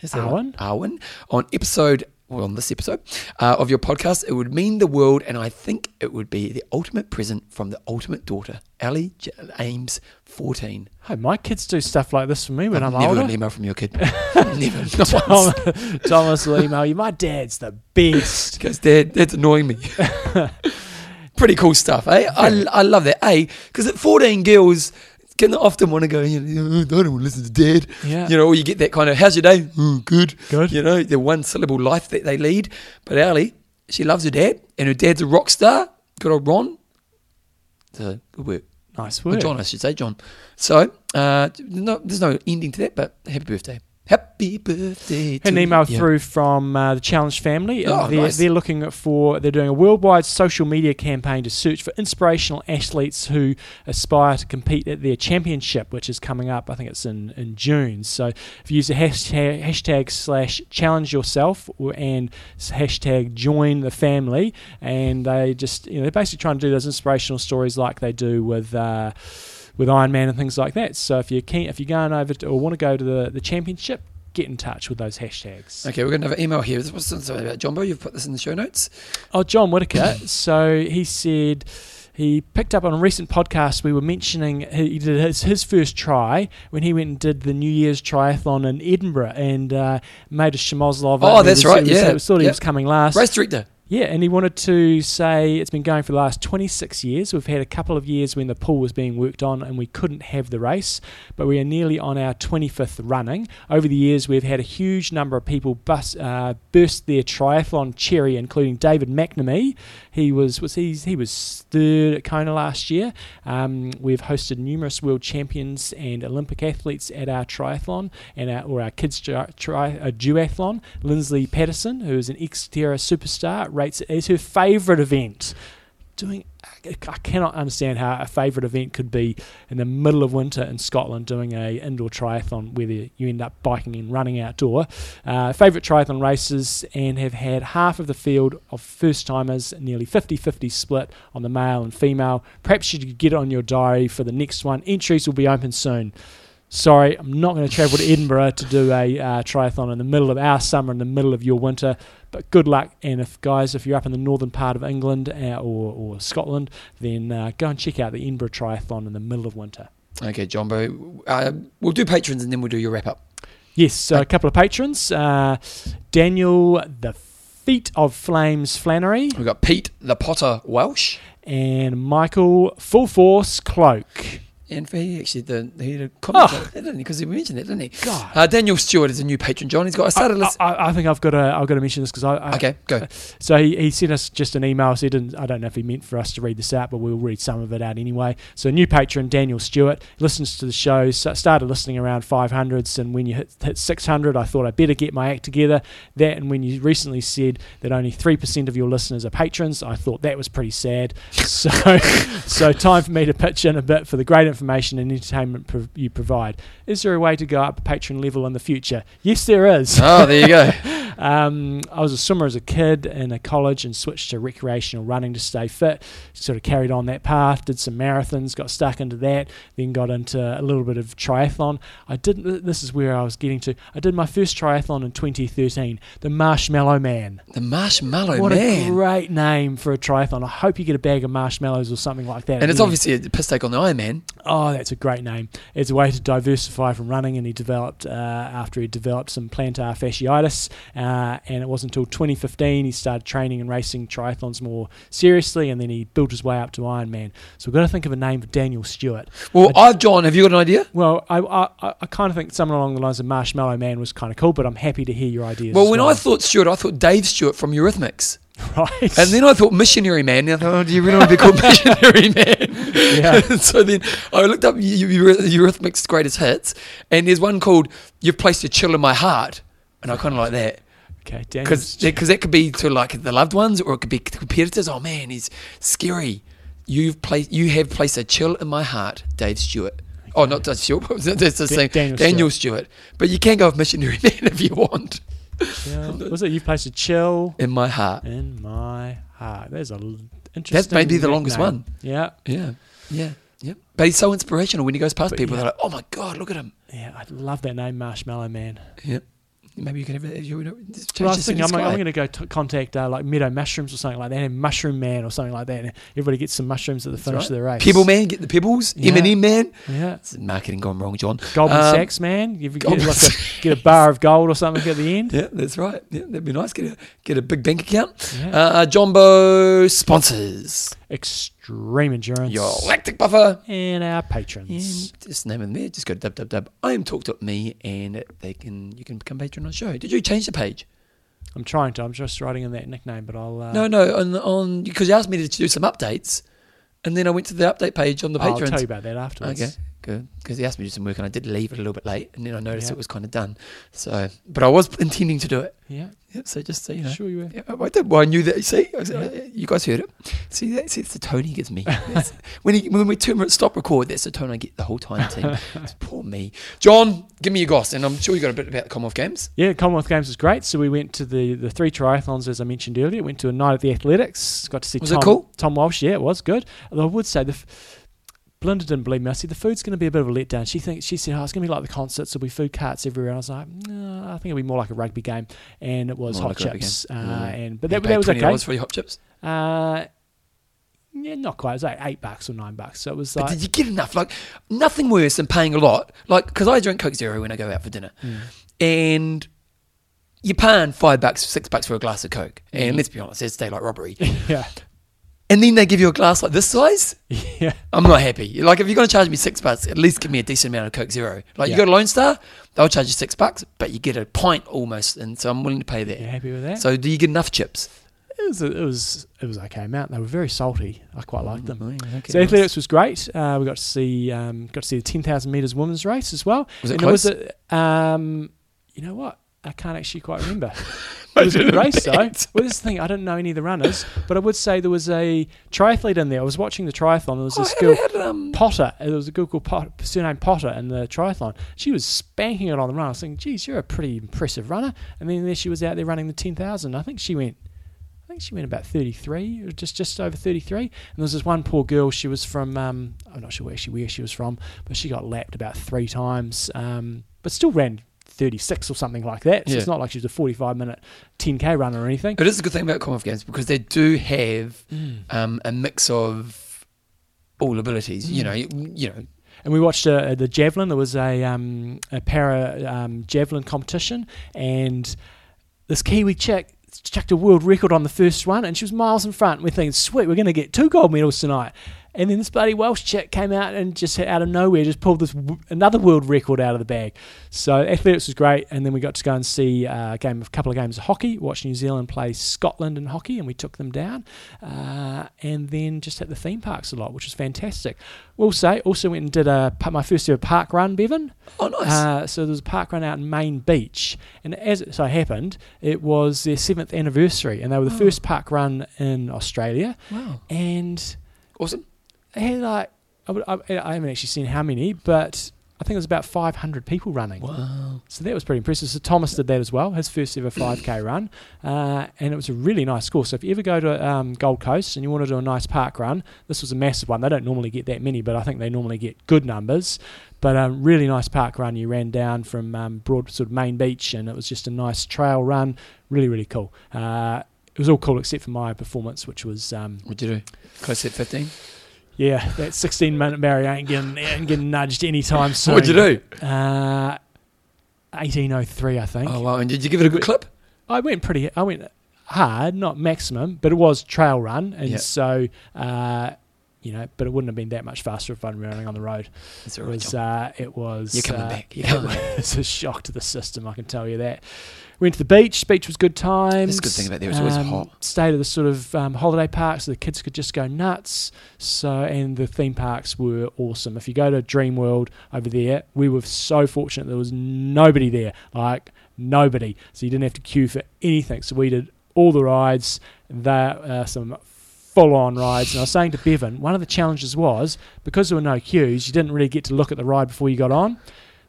is that Arwen? Arwen on episode. Well, on this episode uh, of your podcast, it would mean the world, and I think it would be the ultimate present from the ultimate daughter, Ellie J- Ames, 14. Hey, my kids do stuff like this for me when I've I'm never got older. an email from your kid. never. Tom. Thomas will email you. My dad's the best. Because Dad, that's annoying me. Pretty cool stuff, eh? I, I love that, eh? Because at 14, girls can often want to go, you know, I don't want to listen to dad. Yeah. You know, or you get that kind of, how's your day? Oh, good. Good. You know, the one syllable life that they lead. But Ali, she loves her dad, and her dad's a rock star. Good old Ron. So, good work. Nice Or. John, I should say, John. So, uh, no, there's no ending to that, but happy birthday. Happy birthday. to An email you. through from uh, the Challenge family. Oh, they're, nice. they're looking for, they're doing a worldwide social media campaign to search for inspirational athletes who aspire to compete at their championship, which is coming up. I think it's in, in June. So if you use the hashtag, hashtag slash challenge yourself or, and hashtag join the family, and they just, you know, they're basically trying to do those inspirational stories like they do with. Uh, with Iron Man and things like that. So if you're keen, if you're going over to, or want to go to the, the championship, get in touch with those hashtags. Okay, we're going to have an email here. What's this about Jumbo? You've put this in the show notes. Oh, John Whitaker. so he said he picked up on a recent podcast. We were mentioning he did his, his first try when he went and did the New Year's triathlon in Edinburgh and uh, made a it. Oh, that's was- right, He was, yeah. he was- thought he Yep. was coming last. Race director. Yeah, and he wanted to say it's been going for the last 26 years. We've had a couple of years when the pool was being worked on and we couldn't have the race, but we are nearly on our 25th running. Over the years, we've had a huge number of people bus, uh, burst their triathlon cherry, including David McNamee. He was was he, he was third at Kona last year. Um, we've hosted numerous world champions and Olympic athletes at our triathlon and our, or our kids tri- tri- uh, duathlon. Lesley Paterson, who is an Xterra superstar, rates it as her favourite event. Doing, I cannot understand how a favourite event could be in the middle of winter in Scotland doing a indoor triathlon where the- you end up biking and running outdoor. Uh, favourite triathlon races and have had half of the field of first timers, nearly 50 50 split on the male and female. Perhaps you could get it on your diary for the next one. Entries will be open soon. Sorry, I'm not going to travel to Edinburgh to do a uh, triathlon in the middle of our summer, in the middle of your winter. But good luck, and if guys, if you're up in the northern part of England uh, or, or Scotland, then uh, go and check out the Edinburgh Triathlon in the middle of winter. Okay, Jumbo. Uh, we'll do patrons and then we'll do your wrap up. Yes, so a couple of patrons. Uh, Daniel, the Feet of Flames Flannery, We've got Pete the Potter Welsh. and Michael Full Force Cloak. And for he actually the he had a comment Oh. on that, didn't he? Because he mentioned it, didn't he? God. Uh, Daniel Stewart is a new patron, John. He's got. I started I. I, I think I've got to I've got to mention this because I, I Okay, go. So he, he sent us just an email. So he didn't. I don't know if he meant for us to read this out, but we'll read some of it out anyway. So new patron Daniel Stewart listens to the show. Started listening around 500s, and when you hit, hit 600, I thought I better get my act together. That and when you recently said that only three percent of your listeners are patrons, I thought that was pretty sad. So so time for me to pitch in a bit for the great information and entertainment pro- you provide. Is there a way to go up patron level in the future? Yes, there is. Oh, there you go. Um, I was a swimmer as a kid in a college and switched to recreational running to stay fit. Sort of carried on that path, did some marathons, got stuck into that, then got into a little bit of triathlon. I didn't. This is where I was getting to. I did my first triathlon in 2013, the Marshmallow Man. The Marshmallow what Man. a great name for a triathlon. I hope you get a bag of marshmallows or something like that. and it's obviously a piss take on the Iron Man. Oh, that's a great name. It's a way to diversify from running, and he developed uh, after he developed some plantar fasciitis, uh, and it wasn't until 2015 he started training and racing triathlons more seriously, and then he built his way up to Ironman. So we've got to think of a name for Daniel Stewart. Well, I've John. Have you got an idea? Well, I I, I- I kind of think something along the lines of Marshmallow Man was kind of cool, but I'm happy to hear your ideas. Well, when I thought Stewart, I thought Dave Stewart from Eurythmics. Right, And then I thought missionary man. And I thought, oh, do you really want to be called missionary man? Yeah. so then I looked up Eu- Eu- Eurythmics' greatest hits, and there's one called "You've Placed a Chill in My Heart," and I kind of like that okay, because Stewart. that could be to like the loved ones, or it could be competitors. Oh man, he's scary. You've placed you have placed a chill in my heart, Dave Stewart. Oh, not Dave Stewart. That's the same. Daniel Daniel, Stewart. But you can go with missionary man if you want. Yeah. was it? You've placed a chill In my heart. in my heart. There's a l- interesting. That's maybe the longest one. Yeah. Yeah, yeah, yeah. But he's so inspirational when he goes past But people. yeah. They're like, "Oh my god, look at him." Yeah, I love that name, Marshmallow Man. Yeah. Maybe you can have. You know, Well, I was thinking I'm, like, I'm going to go t- contact uh, like Meadow Mushrooms or something like that, and Mushroom Man or something like that. And everybody gets some mushrooms at the That's finish right. of the race. Pebble man, get the pebbles. Yeah. M&M man. Yeah. It's marketing gone wrong, John. Goldman Um, Sachs Man. You get, like a, get a bar of gold or something at the end. Yeah, that's right. Yeah, that'd be nice. Get a get a big bank account. Yeah. Uh, Jumbo sponsors Extreme Endurance. your lactic buffer. and our And patrons. just name them there. Just go to www. I am talk.me and they can you can become patron on the show. Did you change the page? I'm trying to. I'm just writing in that nickname, but I'll. Uh, no, no, on on because you asked me to do some updates, and then I went to the update page on the patrons. I'll tell you about that afterwards. Okay, good. Because he asked me to do some work, and I did leave it a little bit late, and then I noticed Yeah. it was kind of done. So, but I was intending to do it. Yeah. So just so you know. Sure you were. Yeah, I, did, well, I knew that. See, you guys heard it. See, that, see, it's the tone he gives me. When he, when we turn, it stop record, that's the tone I get the whole time. Team, It's poor me. John, give me your goss, and I'm sure you got a bit about the Commonwealth Games. Yeah, Commonwealth Games was great. So we went to the, the three triathlons, as I mentioned earlier. Went to a night at the athletics. Got to see Was it Tom, cool? Tom Walsh. Yeah, it was good. Although I would say the f- Belinda didn't believe me. I said the food's going to be a bit of a letdown. She thinks she said, "Oh, it's going to be like the concerts. There'll be food carts everywhere." And I was like, "No, I think it'll be more like a rugby game." And it was More hot like chips. Uh. Mm. And but that, that was okay. $20 for your hot chips. Uh, yeah, not quite. It was like eight bucks or nine bucks. So it was But like did you get enough? Like, nothing worse than paying a lot. Like, because I drink Coke Zero when I go out for dinner. Mm. And you're paying five bucks, six bucks for a glass of Coke. And Mhm. let's be honest, it's daylight robbery. yeah, and then they give you a glass like this size. yeah. I'm not happy. Like, if you're going to charge me six bucks, at least give me a decent amount of Coke Zero. Like, Yeah. you go to Lone Star, they'll charge you six bucks, but you get a pint almost. And so I'm willing to pay that. You're happy with that? So, do you get enough chips? it was a, it was it was okay amount. They were very salty. I quite liked them. Mm, okay, So nice. athletics was great. Uh, we got to see um, got to see the ten thousand meters women's race as well. Was it and close? It was a, um, you know what? I can't actually quite remember. It was a good race though. Well, this is the thing. I didn't know any of the runners, but I would say there was a triathlete in there. I was watching the triathlon. There was Oh, this girl. um, Potter. There was a girl called Pot, surname Potter in the triathlon. She was spanking it on the run. I was thinking, geez, you're a pretty impressive runner. And then there she was out there running the 10,000. I think she went, I think she went about 33, or just just over 33. And there was this one poor girl. She was from, um, I'm not sure where she where she was from, but she got lapped about three times, um, but still ran 36 or something like that. So Yeah. it's not like she was a 45 minute 10k runner or anything. But It is a good thing about Commonwealth Games because they do have um, a mix of all abilities. You know, you, you know, and we watched uh, the javelin. There was a, um, a para um, javelin competition, and this Kiwi chick chucked a world record on the first one, and she was miles in front. We're thinking, sweet, we're going to get two gold medals tonight. And then this bloody Welsh chick came out and just out of nowhere just pulled this w- another world record out of the bag. So athletics was great, and then we got to go and see a game, a couple of games of hockey. Watch New Zealand play Scotland in hockey, and we took them down. Uh, and then just at the theme parks a lot, which was fantastic. We'll say also went and did a my first ever park run, Bevan. oh nice. Uh, so there was a park run out in Main Beach, and as it so happened, it was their seventh anniversary, and they were the Oh. first park run in Australia, wow, and awesome. Had like I, would- I, I haven't actually seen how many, but I think it was about 500 people running. Wow. So that was pretty impressive. So Thomas did that as well, his first ever 5k run, uh, and it was a really nice course. So if you ever go to um, Gold Coast and you want to do a nice park run, this was a massive one. They don't normally get that many, but I think they normally get good numbers. But a um, really nice park run. You ran down from um, Broad sort of main beach, and it was just a nice trail run. Really, really cool. Uh, it was all cool except for my performance, which was um, What'd you do? Close at 15? Yeah, that 16 minute barrier ain't getting, ain't getting nudged anytime soon. What'd you do? Uh, 1803, I think. Oh, wow. And did you give it a good clip? I went pretty. I went hard, not maximum, but it was trail run, and Yeah. so uh, you know, but it wouldn't have been that much faster if I'd been running on the road. It was. Uh, it was. You're coming uh, back. You're it coming back. was a shock to the system. I can tell you that. Went to the beach. Beach was good times. That's the good thing about there, it's always Um, hot. Stayed at the sort of um, holiday park, so the kids could just go nuts. So and the theme parks were awesome. If you go to Dream World over there, we were so fortunate there was nobody there, like nobody. So you didn't have to queue for anything. So we did all the rides. There uh, some full on rides. And I was saying to Bevan, one of the challenges was because there were no queues, you didn't really get to look at the ride before you got on.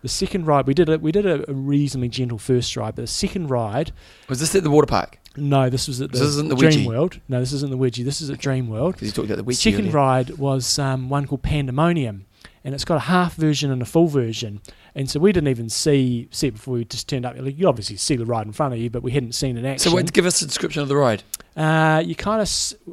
The second ride, we did a, we did a, a reasonably gentle first ride, but the second ride, Was this at the water park? no, this was at the This isn't the Dream Wedgie? World. No, this isn't the Wedgie. This is at Dream World. Because you talked about the witchy Second earlier. ride was um, one called Pandemonium, and it's got a half version and a full version. And so we didn't even see see it before we just turned up. Like, You obviously see the ride in front of you, but we hadn't seen it action. So wait, give us a description of the ride. Uh, you kind of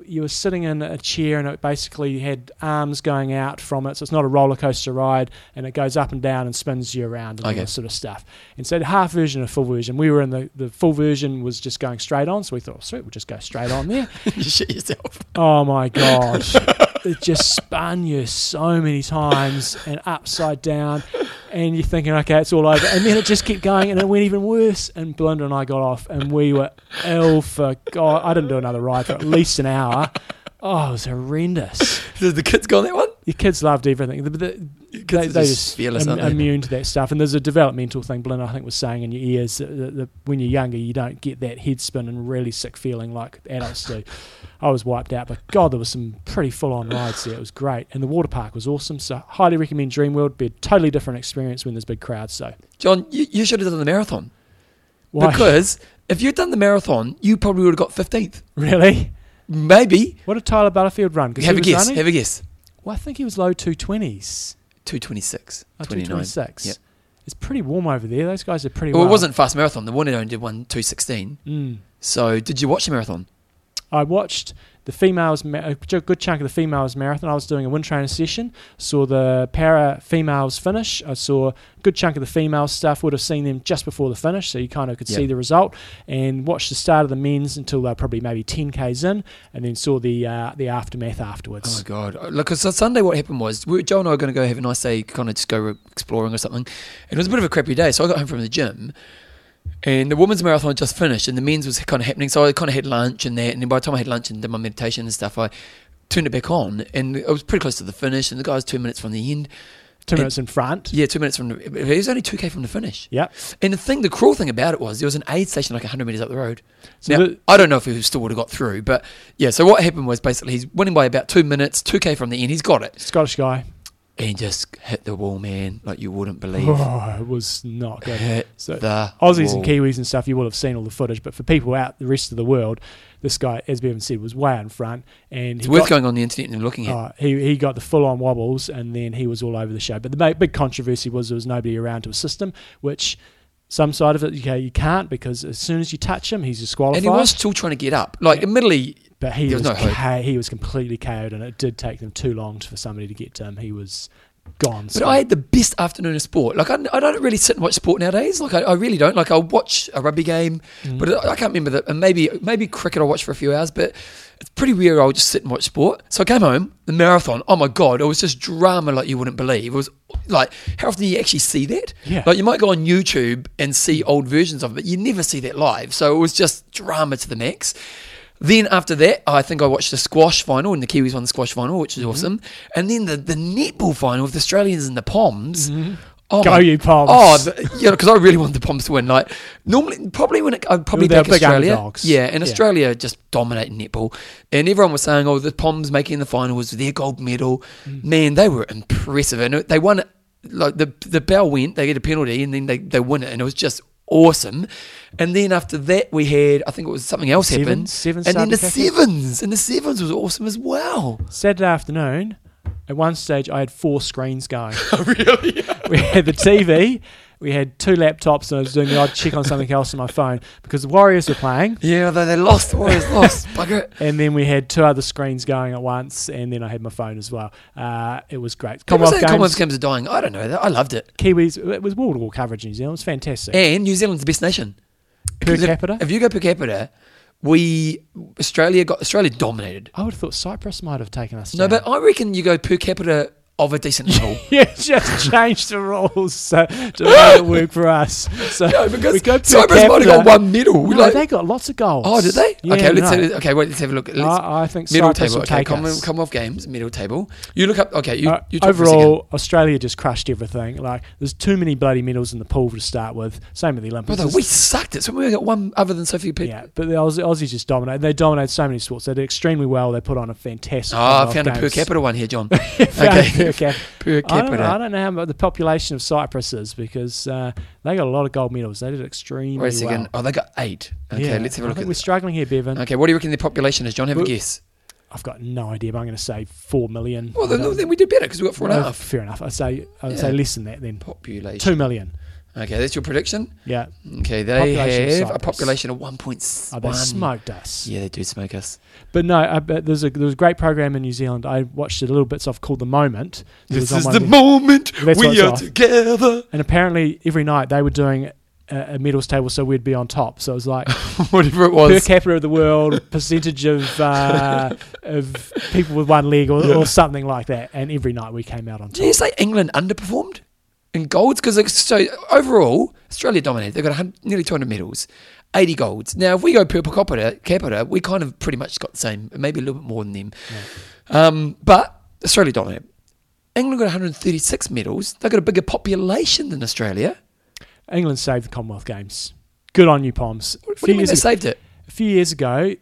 you were sitting in a chair and it basically had arms going out from it, so it's not a roller coaster ride, and it goes up and down and spins you around and all Okay. this sort of stuff. And so the half version and full version, we were in the the full version was just going straight on, so we thought, sweet, we'll just go straight on there. you shit yourself. Oh my gosh. it just spun you so many times and upside down and you're thinking, okay, it's all over. And then it just kept going and it went even worse. And Belinda and I got off and we were ill for God. I didn't do another ride for at least an hour. Oh, it was horrendous. Did the kids go on that one? Your kids loved everything. The, the, they, they just fearless, im- immune to that stuff. And there's a developmental thing, Belinda, I think, was saying in your ears that, that, that when you're younger, you don't get that head spin and really sick feeling like adults do. I was wiped out, but God, there was some pretty full on rides there. It was great. And the water park was awesome. So, highly recommend Dreamworld. Be a totally different experience when there's big crowds. So, John, you, you should have done the marathon. why? Because if you'd done the marathon, you probably would have got 15th. really? Maybe. What did Tyler Butterfield run? Have a guess. running- Have a guess. well, I think he was low 220s. 226. Oh, 226. Yeah. It's pretty warm over there. Those guys are pretty Well, well. it wasn't fast marathon. The one only did one 216. Mm. So did you watch the marathon? I watched the females, a good chunk of the females marathon. I was doing a wind trainer session, saw the para females finish. I saw a good chunk of the female stuff. Would have seen them just before the finish, so you kind of could see the result. And watched the start of the men's until they were probably maybe 10 k's in, and then saw the uh, the aftermath Oh afterwards. my god! Look, 'cause on Sunday what happened was we, Joe and I were going to go have a nice day, kind of just go exploring or something. And it was a bit of a crappy day, so I got home from the gym, and the women's marathon had just finished, and the men's was kind of happening. So I kind of had lunch and that, and then by the time I had lunch and did my meditation and stuff, I turned it back on, and it was pretty close to the finish, and the guy was two minutes from the end. Two And- minutes in front. Yeah, two minutes from the. It was only two k from the finish. Yeah. And the thing, the cruel thing about it was there was an aid station like 100 metres up the road. So now, the- I don't know if he still would have got through, but yeah, so what happened was basically he's winning by about two minutes, 2k from the end, he's got it. Scottish guy. And just hit the wall, man, like you wouldn't believe. Oh, it was not good. hit So the Aussies wall. and Kiwis and stuff, you will have seen all the footage. But for people out the rest of the world, this guy, as Bevan said, was way out in front, and It's he worth got, going on the internet and looking at. uh, he he got the full on wobbles, and then he was all over the show. But the big, big controversy was there was nobody around to assist him, which some side of it okay, you can't because as soon as you touch him, he's disqualified. and he was still trying to get up. Like, Yeah. admittedly, but he was, no. K- he was completely KO'd, and it did take them too long for somebody to get to him. He was gone. But I had the best afternoon of sport. Like I, I don't really sit and watch sport nowadays. Like I, I really don't. Like I'll watch a rugby game, Mm. but I, I can't remember that. And maybe maybe cricket I'll watch for a few hours. But it's pretty rare I'll just sit and watch sport. So I came home, the marathon. Oh my god, it was just drama like you wouldn't believe. It was like how often do you actually see that? Yeah. Like you might go on YouTube and see old versions of it, but you never see that live. So it was just drama to the max. Then after that, I think I watched the squash final, and the Kiwis won the squash final, which is Mm-hmm. awesome. And then the, the netball final with the Australians and the Poms. Oh Go my- you Poms. Oh, the, yeah, because I really want the Poms to win. Like normally, probably when it, I'd probably They're Australia. underdogs. Yeah, and Yeah. Australia just dominating netball, and everyone was saying, "Oh, the Poms making the final was their gold medal." Mm. Man, they were impressive, and they won it like the the bell went, they get a penalty, and then they they win it, and it was just awesome. And then after that, we had I think it was something else happened, Sevens, sevens and then the sevens, and the sevens was awesome as well. Saturday afternoon, at one stage, I had four screens going. Oh, really? we had the TV, we had two laptops, and I was doing the odd check on something else on my phone because the Warriors were playing. Yeah, though they lost, the Warriors lost. Bugger it. And then we had two other screens going at once, and then I had my phone as well. Uh, it was great. Commonwealth Games, Commonwealth Games are dying. I don't know. I loved it. Kiwis, it was wall to wall coverage in New Zealand. It was fantastic. And New Zealand's the best nation. per if- capita, If you go per capita, we Australia got Australia dominated. I would have thought Cyprus might have taken us. No, down. but I reckon you go per capita of a decent level. yeah, just change the rules so, to make it work for us. So no, because we go Cyprus might have got one medal. No, Like- they got lots of goals. oh, did they? Yeah, okay, let's no. have, okay. Wait, let's have a look. Let's, I, I think middle Cyprus table. Okay, us. Commonwealth Games middle table. You look up. Okay, you, Uh, you talk for a overall, Australia just crushed everything. Like, there's too many bloody medals in the pool to start with. Same with the Olympics. Brother, we sucked it. So we got one other than Sophie Pitt. yeah, but the Aussie, Aussies just dominated. They dominated so many sports. They did extremely well. They put on a fantastic. Oh, I found a per capita one here, John. Okay, per cap- per I don't, know, I don't know how much the population of Cyprus is because uh, they got a lot of gold medals. They did extremely Wait a second. well. Oh, they got eight. Okay, Yeah, let's have a look think at. we're struggling here, Bevan. Okay, what do you reckon the population is, John? Have a guess. I've got no idea, but I'm going to say four million. Well, then, then we did better because we got four and a Uh, half. Fair enough. I'd say I'd Yeah. say less than that then. Population. Two million. Okay, that's your prediction. Yeah. Okay, they Population have a population of one point Oh, they smoked us. Yeah, they do smoke us. But no, I, but there's a there was a great program in New Zealand. I watched it a little bits of called The Moment. It This is the moment That's we are off. together. And apparently every night they were doing a, a medals table, so we'd be on top. So it was like Whatever it was, per capita of the world, percentage of uh, of people with one leg, or, or something like that. And every night we came out on top. Did you say England underperformed in golds? Because so overall, Australia dominated. They've got a nearly 200 medals, 80 golds. Now, if we go per capita, capita, we kind of pretty much got the same, maybe a little bit more than them. Um, but Australia dominated. England got 136 medals. They've got a bigger population than Australia. England saved the Commonwealth Games. Good on you, Poms. What, what do you mean they saved it? a few years ago,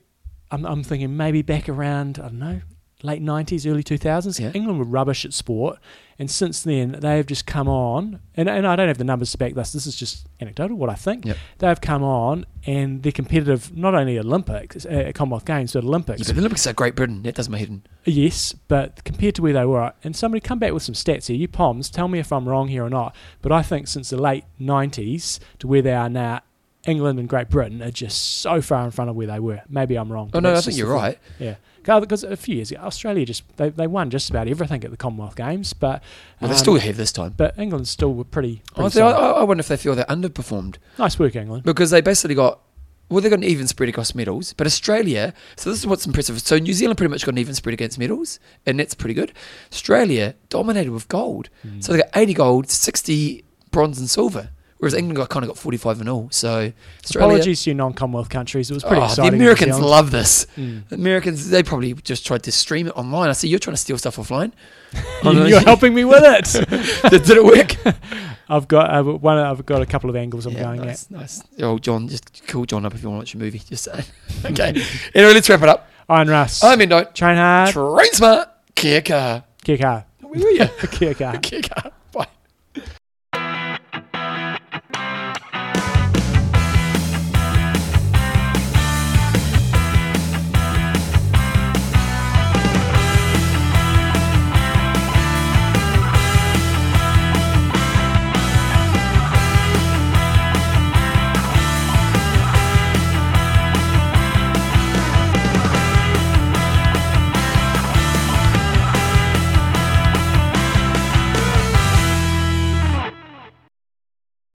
I'm, I'm thinking maybe back around, I don't know, late 90s, early 2000s, Yeah. England were rubbish at sport. And since then, they have just come on, and, and I don't have the numbers to back this, this is just anecdotal, what I think. Yep. They've come on, and they're competitive, not only Olympics, uh, Commonwealth Games, but Olympics. Yeah, but the Olympics are Great Britain. That does my head in. Yes, but compared to where they were, and somebody come back with some stats here. You Poms, tell me if I'm wrong here or not. But I think since the late 90s to where they are now, England and Great Britain are just so far in front of where they were. Maybe I'm wrong. Oh, no, I think you're right. Yeah, because a few years ago, Australia just they, they won just about everything at the Commonwealth Games, but Well, they um, still have this time. But England still were pretty. I, pretty I. I wonder if they feel they underperformed. nice work, England. because they basically got well, they got an even spread across medals, but Australia. So this is what's impressive. So New Zealand pretty much got an even spread against medals, and that's pretty good. Australia dominated with gold, so they got eighty gold, sixty bronze and silver, whereas England got kind of got forty five and all. So Australia. Apologies to you non-Commonwealth countries. It was pretty Oh, the exciting. in New Americans love this. Mm. The Americans, they probably just tried to stream it online. I see you're trying to steal stuff offline. You- You're helping me with it. did, did it work? I've got uh, one. I've got a couple of angles I'm yeah, going at. nice, nice. Oh, John, just call John up if you want to watch a movie. Just saying. okay. anyway, let's wrap it up. Iron Russ. I'm in note. Train hard. Train smart. Kia kaha. Kick hard. Where were you? Kick hard. Kia kaha.